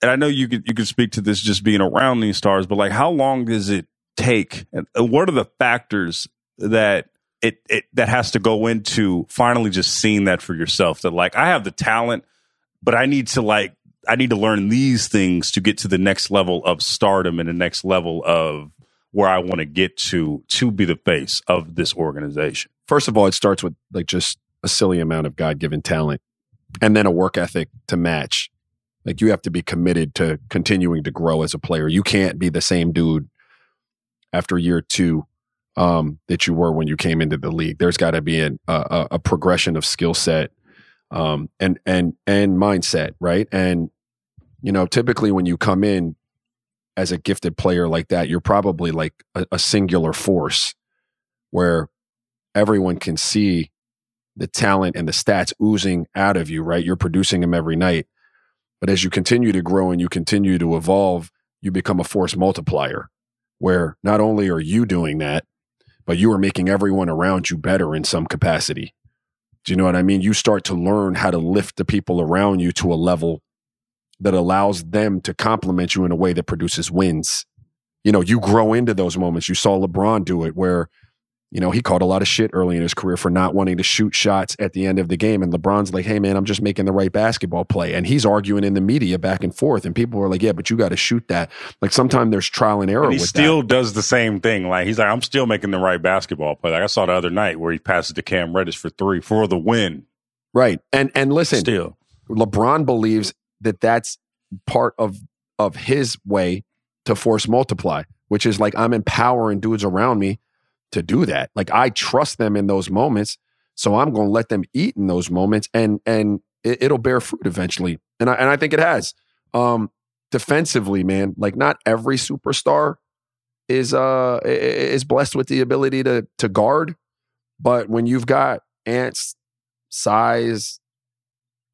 and I know you could you could speak to this just being around these stars, but like how long does it take? And what are the factors that it, it that has to go into finally just seeing that for yourself that like I have the talent, but I need to like I need to learn these things to get to the next level of stardom and the next level of where I want to get to to be the face of this organization? First of all, it starts with like just a silly amount of God given talent and then a work ethic to match. Like you have to be committed to continuing to grow as a player. You can't be the same dude after year two um, that you were when you came into the league. There's got to be an, a, a progression of skill set um, and and and mindset, right? And you know, typically when you come in, as a gifted player like that, you're probably like a, a singular force where everyone can see the talent and the stats oozing out of you, right? You're producing them every night. But as you continue to grow and you continue to evolve, you become a force multiplier where not only are you doing that, but you are making everyone around you better in some capacity. Do you know what I mean? You start to learn how to lift the people around you to a level that allows them to compliment you in a way that produces wins. You know, you grow into those moments. You saw LeBron do it where, you know, he caught a lot of shit early in his career for not wanting to shoot shots at the end of the game. And LeBron's like, hey, man, I'm just making the right basketball play. And he's arguing in the media back and forth. And people are like, yeah, but you got to shoot that. Like sometimes there's trial and error. And he still that. does the same thing. Like he's like, I'm still making the right basketball play. Like I saw the other night where he passes to Cam Reddish for three for the win. Right. And and listen, still LeBron believes that that's part of of his way to force multiply, which is like I'm empowering dudes around me to do that. Like I trust them in those moments, so I'm going to let them eat in those moments, and and it, will bear fruit eventually. And I and I think it has. Um, defensively, man, like not every superstar is uh is blessed with the ability to to guard, but when you've got Ant's size,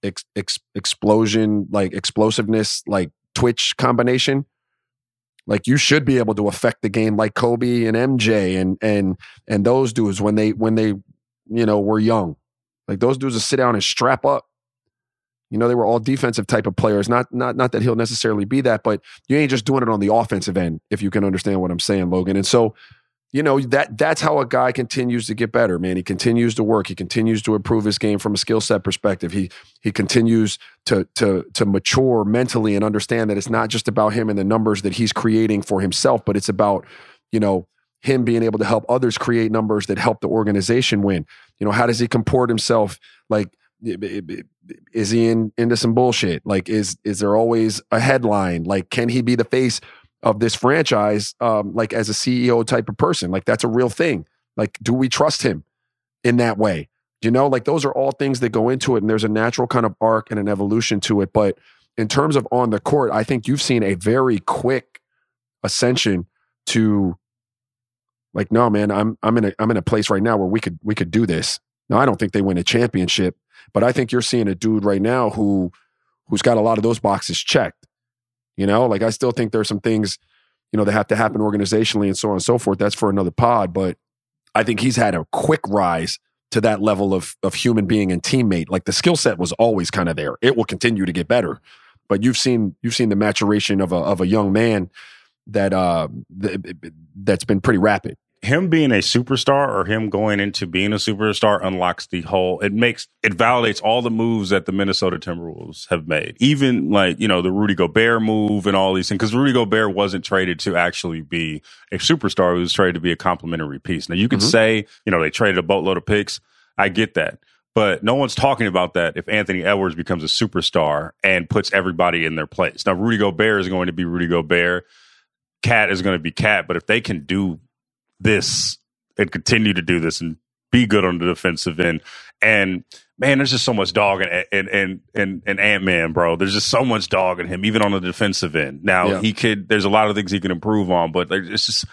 ex, ex, explosion, like explosiveness, like twitch combination, like you should be able to affect the game like Kobe and MJ and and and those dudes when they when they you know were young. Like those dudes will sit down and strap up. You know, they were all defensive type of players. Not not not that he'll necessarily be that, but you ain't just doing it on the offensive end, if you can understand what I'm saying, Logan. And so you know that that's how a guy continues to get better man. He continues to work. He continues to improve his game from a skill set perspective. He he continues to to to mature mentally and understand that it's not just about him and the numbers that he's creating for himself but it's about you know him being able to help others create numbers that help the organization win. You know how does he comport himself? Like is he in into some bullshit? Like is is there always a headline? Like can he be the face of this franchise, um, like as a CEO type of person. Like that's a real thing. Like, do we trust him in that way? You know, like those are all things that go into it, and there's a natural kind of arc and an evolution to it. But in terms of on the court, I think you've seen a very quick ascension to like, no, man, I'm I'm in a I'm in a place right now where we could we could do this. Now I don't think they win a championship, but I think you're seeing a dude right now who who's got a lot of those boxes checked. You know, like I still think there's some things, you know, that have to happen organizationally and so on and so forth. That's for another pod. But I think he's had a quick rise to that level of of human being and teammate. Like the skill set was always kind of there. It will continue to get better. But you've seen you've seen the maturation of a of a young man that uh th- that's been pretty rapid him being a superstar or him going into being a superstar unlocks the whole it makes it validates all the moves that the Minnesota Timberwolves have made. Even like, you know, the Rudy Gobert move and all these things cuz Rudy Gobert wasn't traded to actually be a superstar, he was traded to be a complementary piece. Now you could mm-hmm. say, you know, they traded a boatload of picks. I get that. But no one's talking about that if Anthony Edwards becomes a superstar and puts everybody in their place. Now Rudy Gobert is going to be Rudy Gobert. KAT is going to be KAT, but if they can do this and continue to do this and be good on the defensive end. And man, there's just so much dog and and and in, in Ant Man, bro. There's just so much dog in him, even on the defensive end. Now yeah. he could. There's a lot of things he can improve on, but it's just.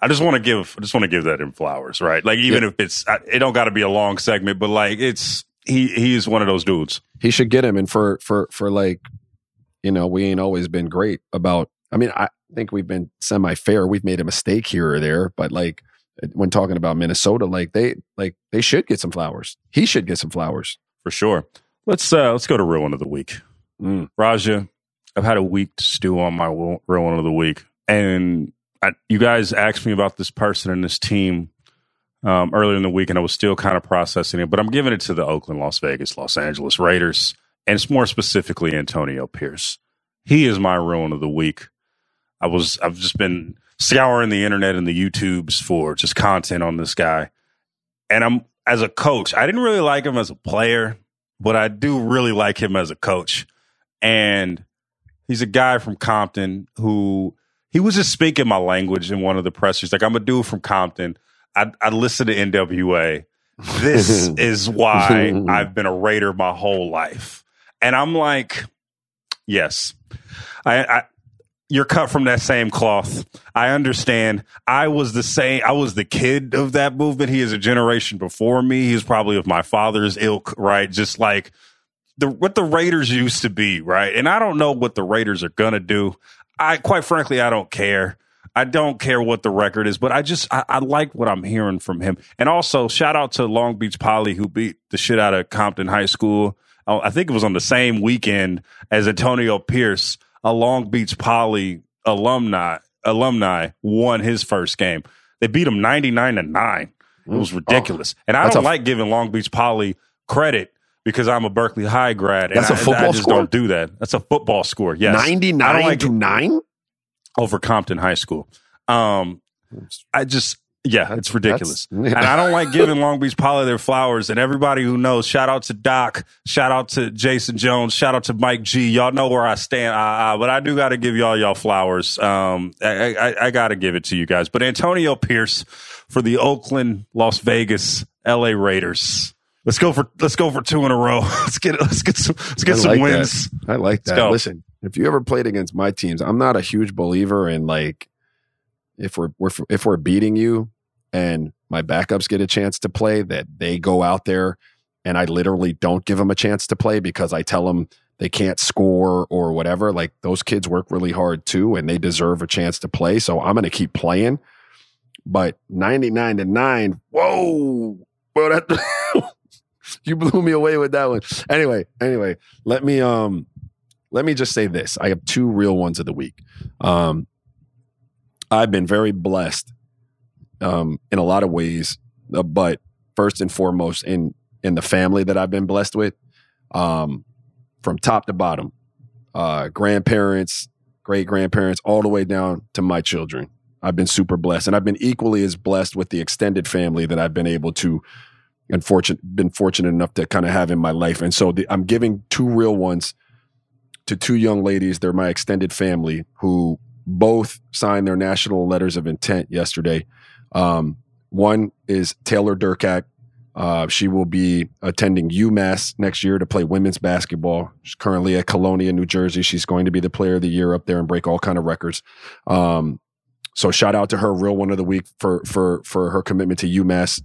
I just want to give. I just want to give that in flowers, right? Like even yeah. if it's, it don't got to be a long segment, but like it's he he's one of those dudes. He should get him, and for for for like, you know, we ain't always been great about. I mean, I think we've been semi fair. We've made a mistake here or there, but like when talking about Minnesota, like they like they should get some flowers. He should get some flowers for sure. Let's uh let's go to one of the week. Mm. Raja, I've had a week to stew on my one of the week, and I, you guys asked me about this person and this team um, earlier in the week, and I was still kind of processing it. But I'm giving it to the Oakland, Las Vegas, Los Angeles Raiders, and it's more specifically Antonio Pierce. He is my ruin of the week. I was I've just been scouring the internet and the YouTubes for just content on this guy. And I'm as a coach, I didn't really like him as a player, but I do really like him as a coach. And he's a guy from Compton who he was just speaking my language in one of the pressers. Like I'm a dude from Compton. I, I listen to NWA. This is why I've been a Raider my whole life. And I'm like, yes. I, I you're cut from that same cloth. I understand. I was the same. I was the kid of that movement. He is a generation before me. He's probably of my father's ilk, right? Just like the what the Raiders used to be, right? And I don't know what the Raiders are gonna do. I quite frankly, I don't care. I don't care what the record is, but I just I, I like what I'm hearing from him. And also, shout out to Long Beach Poly who beat the shit out of Compton High School. Oh, I think it was on the same weekend as Antonio Pierce a Long Beach Poly alumni alumni won his first game. They beat him 99 to 9. It was mm. ridiculous. Oh, and I don't a, like giving Long Beach Poly credit because I'm a Berkeley High grad. That's and a football I just score? don't do that. That's a football score. Yes. 99 like to 9 over Compton High School. Um I just Yeah, it's ridiculous. And I don't like giving Long Beach Poly their flowers. And everybody who knows, shout out to Doc, shout out to Jason Jones, shout out to Mike G. Y'all know where I stand. Uh, uh, but I do got to give y'all y'all flowers. Um, I, I, I got to give it to you guys. But Antonio Pierce for the Oakland, Las Vegas, L.A. Raiders. Let's go for let's go for two in a row. Let's get let's get some let's get I some like wins. I like that. Listen, if you ever played against my teams, I'm not a huge believer in like if we're, we're if we're beating you and my backups get a chance to play, that they go out there and I literally don't give them a chance to play because I tell them they can't score or whatever. Like those kids work really hard too, and they deserve a chance to play. So I'm going to keep playing. But 99 to nine, whoa, well that you blew me away with that one. Anyway, anyway, let me um let me just say this. I have two real ones of the week. Um I've been very blessed um in a lot of ways, uh, but first and foremost in in the family that I've been blessed with. Um from top to bottom. Uh grandparents, great grandparents all the way down to my children. I've been super blessed and I've been equally as blessed with the extended family that I've been able to and fortunate been fortunate enough to kind of have in my life. And so the, I'm giving two real ones to two young ladies. They're my extended family who both signed their national letters of intent yesterday. Um, one is Taylor Durkak. Uh, she will be attending UMass next year to play women's basketball. She's currently at Colonia, New Jersey. She's going to be the player of the year up there and break all kind of records. Um, so shout out to her, real one of the week for for for her commitment to UMass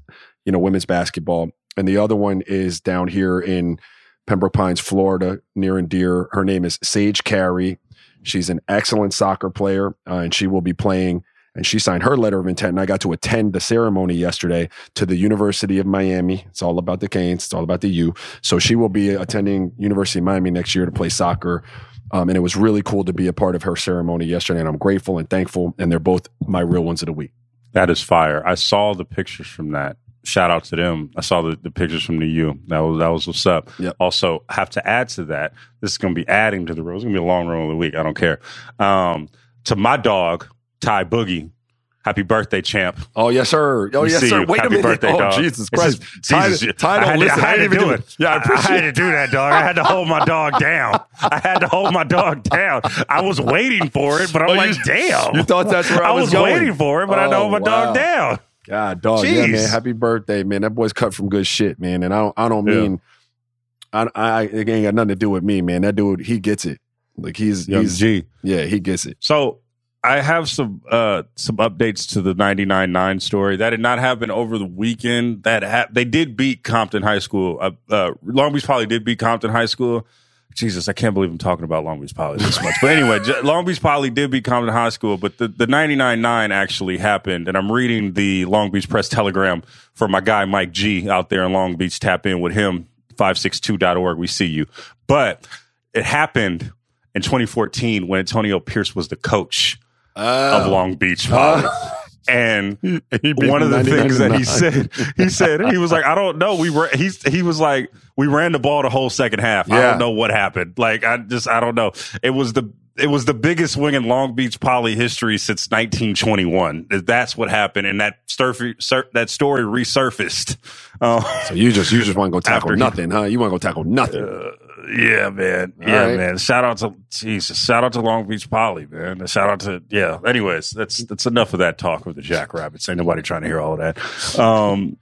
you know, women's basketball. And the other one is down here in Pembroke Pines, Florida, near and dear. Her name is Sage Carey. She's an excellent soccer player, uh, and she will be playing. And she signed her letter of intent. And I got to attend the ceremony yesterday to the University of Miami. It's all about the Canes. It's all about the U. So she will be attending University of Miami next year to play soccer. Um, and it was really cool to be a part of her ceremony yesterday. And I'm grateful and thankful. And they're both my real ones of the week. That is fire. I saw the pictures from that. Shout out to them. I saw the, the pictures from the U. That was that was what's up. Yep. Also, have to add to that. This is going to be adding to the row. It's going to be a long row of the week. I don't care. Um, to my dog Ty Boogie. Happy birthday, champ. Oh yes, sir. Oh We yes, sir. you. Wait Happy a minute. birthday, oh dog. Jesus Christ. just- Ty, Jesus, Ty I don't had to-. I had to do it. Yeah, I I, I appreciate had to do that, dog. I had to hold my dog down. I had to hold my dog down. I was waiting for it, but I'm Oh, like, you- damn. You thought that's where I, I was going. waiting for it, but I had to Oh, hold my dog down. God, dog. Yeah, man. Happy birthday, man. That boy's cut from good shit, man. And I don't, I don't Yeah. mean, I, I, it ain't got nothing to do with me, man. That dude, he gets it. Like he's, Young he's, G. yeah, he gets it. So I have some uh some updates to the 99-9 story. That did not happen over the weekend. That ha- they did beat Compton High School. Uh, uh, Long Beach Poly did beat Compton High School. Jesus, I can't believe I'm talking about Long Beach Poly this much. But anyway, Long Beach Poly did become Compton High School, but the, the 99-9 actually happened. And I'm reading the Long Beach Press Telegram for my guy Mike G out there in Long Beach. Tap in with him, 562.org. We see you. But it happened in 2014 when Antonio Pierce was the coach of oh. Long Beach Poly. Oh. And He one of the things that he said, he said he was like, I don't know. We were he's he was like, we ran the ball the whole second half. I don't know what happened. Like I just I don't know. It was the it was the biggest wing in Long Beach Poly history since 1921. That's what happened, and that story that story resurfaced. Uh, So you just, you just want to go tackle After he- nothing, huh? You want to go tackle nothing. uh, yeah, man. All Yeah, right. man. Shout out to Jesus. Shout out to Long Beach Poly, man. And Shout out to yeah. Anyways, that's that's enough of that talk with the Jackrabbits. Ain't nobody trying to hear all of that. Um,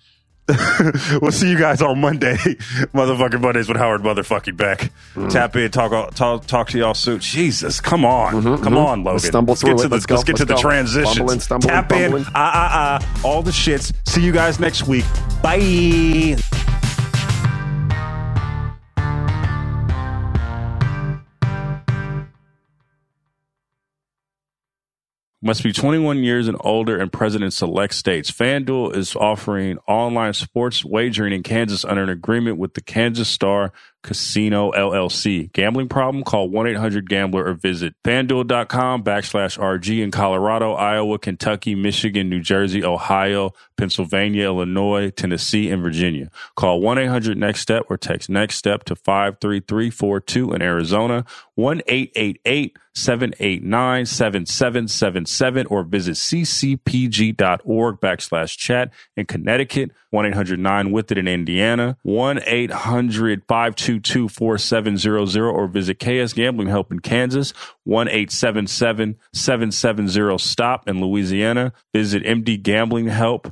we'll see you guys on Monday, motherfucking Mondays with Howard motherfucking Beck. Mm-hmm. Tap in, talk, talk talk to y'all soon. Jesus, come on, Mhm, come mhm. on, Logan. Let's stumble Let's get through to it. the, Let's go. Let's get to Let's the go. transitions. Bumbling, stumbling, Tap bumbling. in, ah ah ah, all the shits. See you guys next week. Bye. Must be 21 years and older and present in select states. FanDuel is offering online sports wagering in Kansas under an agreement with the Kansas Star Casino LLC. Gambling problem? Call 1-800-GAMBLER or visit fanduel.com backslash RG in Colorado, Iowa, Kentucky, Michigan, New Jersey, Ohio, Pennsylvania, Illinois, Tennessee, and Virginia. Call 1-800-NEXT-STEP or text NEXT STEP to 53342 in Arizona, 1-888-789-7777 or visit ccpg.org backslash chat in Connecticut, 1-800-9-WITH-IT in Indiana, 1-800-522-4700 or visit KS Gambling Help in Kansas, 1-877-770-STOP in Louisiana. Visit MD Gambling Help